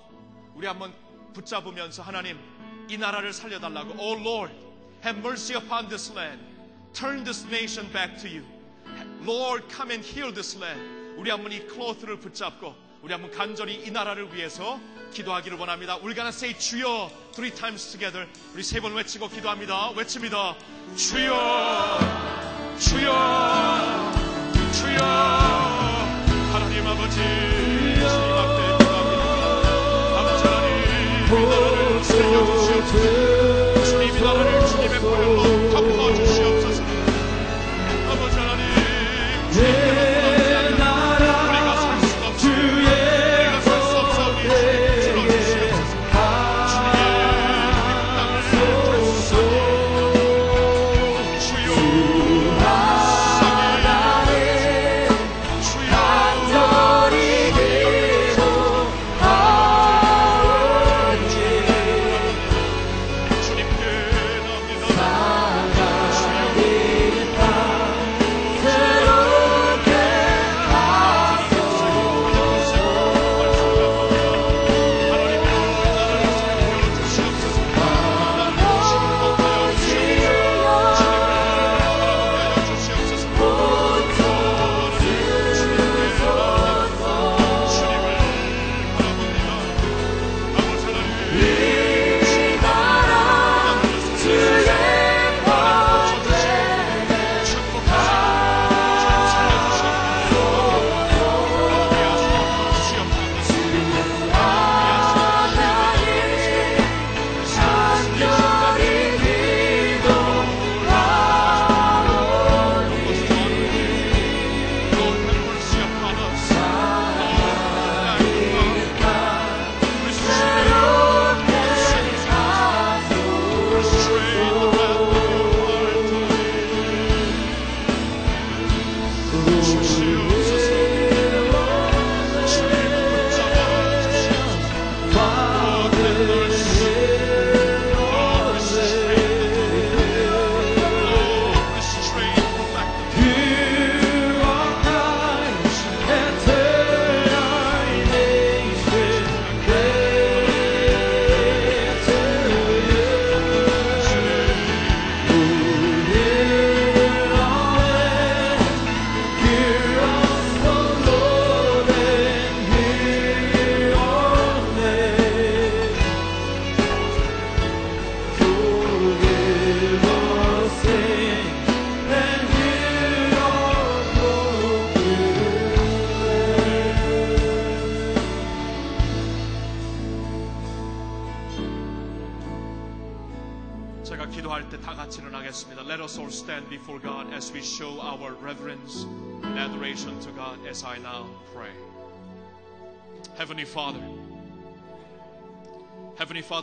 우리 한번 붙잡으면서 하나님 이 나라를 살려달라고. Oh Lord, have mercy upon this land. Turn this nation back to you. Lord, come and heal this land. 우리 한번 이 클로트를 붙잡고 우리 한번 간절히 이 나라를 위해서 기도하기를 원합니다. We're gonna say 주여 three times together. 우리 세 번 외치고 기도합니다. 외칩니다. 주여, 주여, 주여. 하나님 아버지, 주님 앞에 기도합니다. 아버지 하나님, 이 나라를 살려주시옵소서.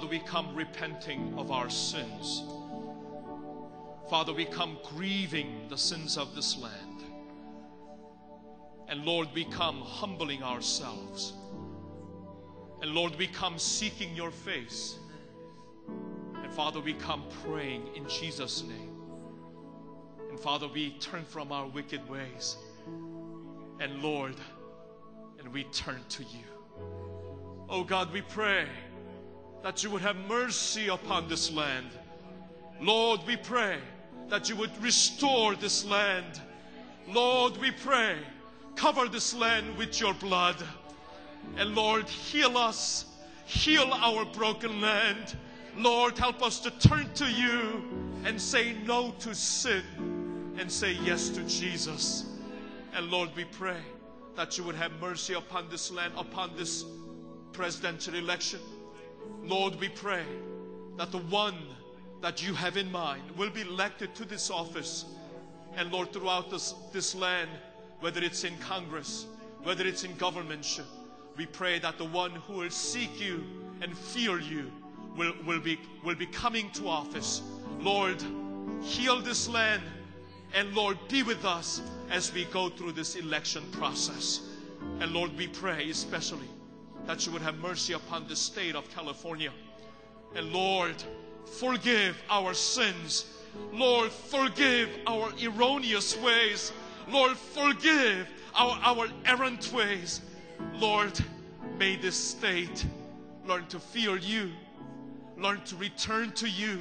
Father, we come repenting of our sins. Father, we come grieving the sins of this land. And Lord, we come humbling ourselves. And Lord, we come seeking your face. And Father, we come praying in Jesus' name. And Father, we turn from our wicked ways. And Lord, and we turn to you. Oh God, we pray that you would have mercy upon this land. Lord, we pray that you would restore this land. Lord, we pray, cover this land with your blood. And Lord, heal us, heal our broken land. Lord, help us to turn to you and say no to sin and say yes to Jesus. And Lord, we pray that you would have mercy upon this land, upon this presidential election. Lord, we pray that the one that you have in mind will be elected to this office. And Lord, throughout this, this land, whether it's in Congress, whether it's in government, we pray that the one who will seek you and fear you will, will, be, will be coming to office. Lord, heal this land. And Lord, be with us as we go through this election process. And Lord, we pray especially that you would have mercy upon the state of California. And Lord, forgive our sins. Lord, forgive our erroneous ways. Lord, forgive our, our errant ways. Lord, may this state learn to fear you, learn to return to you,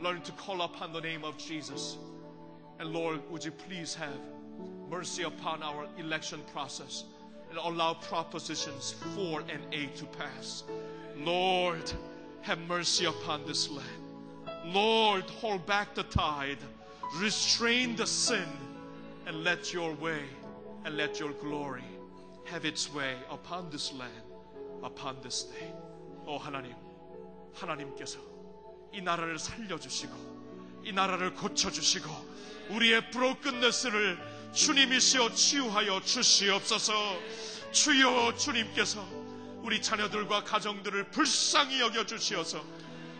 learn to call upon the name of Jesus. And Lord, would you please have mercy upon our election process and allow propositions 4 and 8 to pass. Lord, have mercy upon this land. Lord, hold back the tide, restrain the sin, and let your way and let your glory have its way upon this land, upon this day. 오 하나님, 하나님께서 이 나라를 살려주시고, 이 나라를 고쳐주시고, 우리의 브로큰네스를 주님이시여 치유하여 주시옵소서. 주여 주님께서 우리 자녀들과 가정들을 불쌍히 여겨 주시어서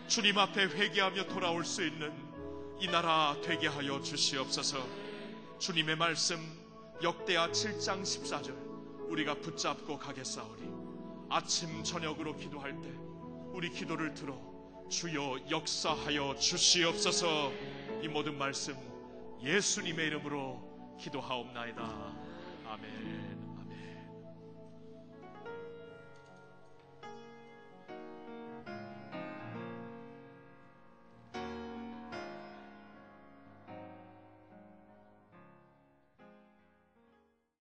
주님 앞에 회개하며 돌아올 수 있는 이 나라 되게 하여 주시옵소서. 주님의 말씀 역대하 7장 14절 우리가 붙잡고 가겠사오니 아침 저녁으로 기도할 때 우리 기도를 들어 주여 역사하여 주시옵소서. 이 모든 말씀 예수님의 이름으로 기도하옵나이다. 아멘.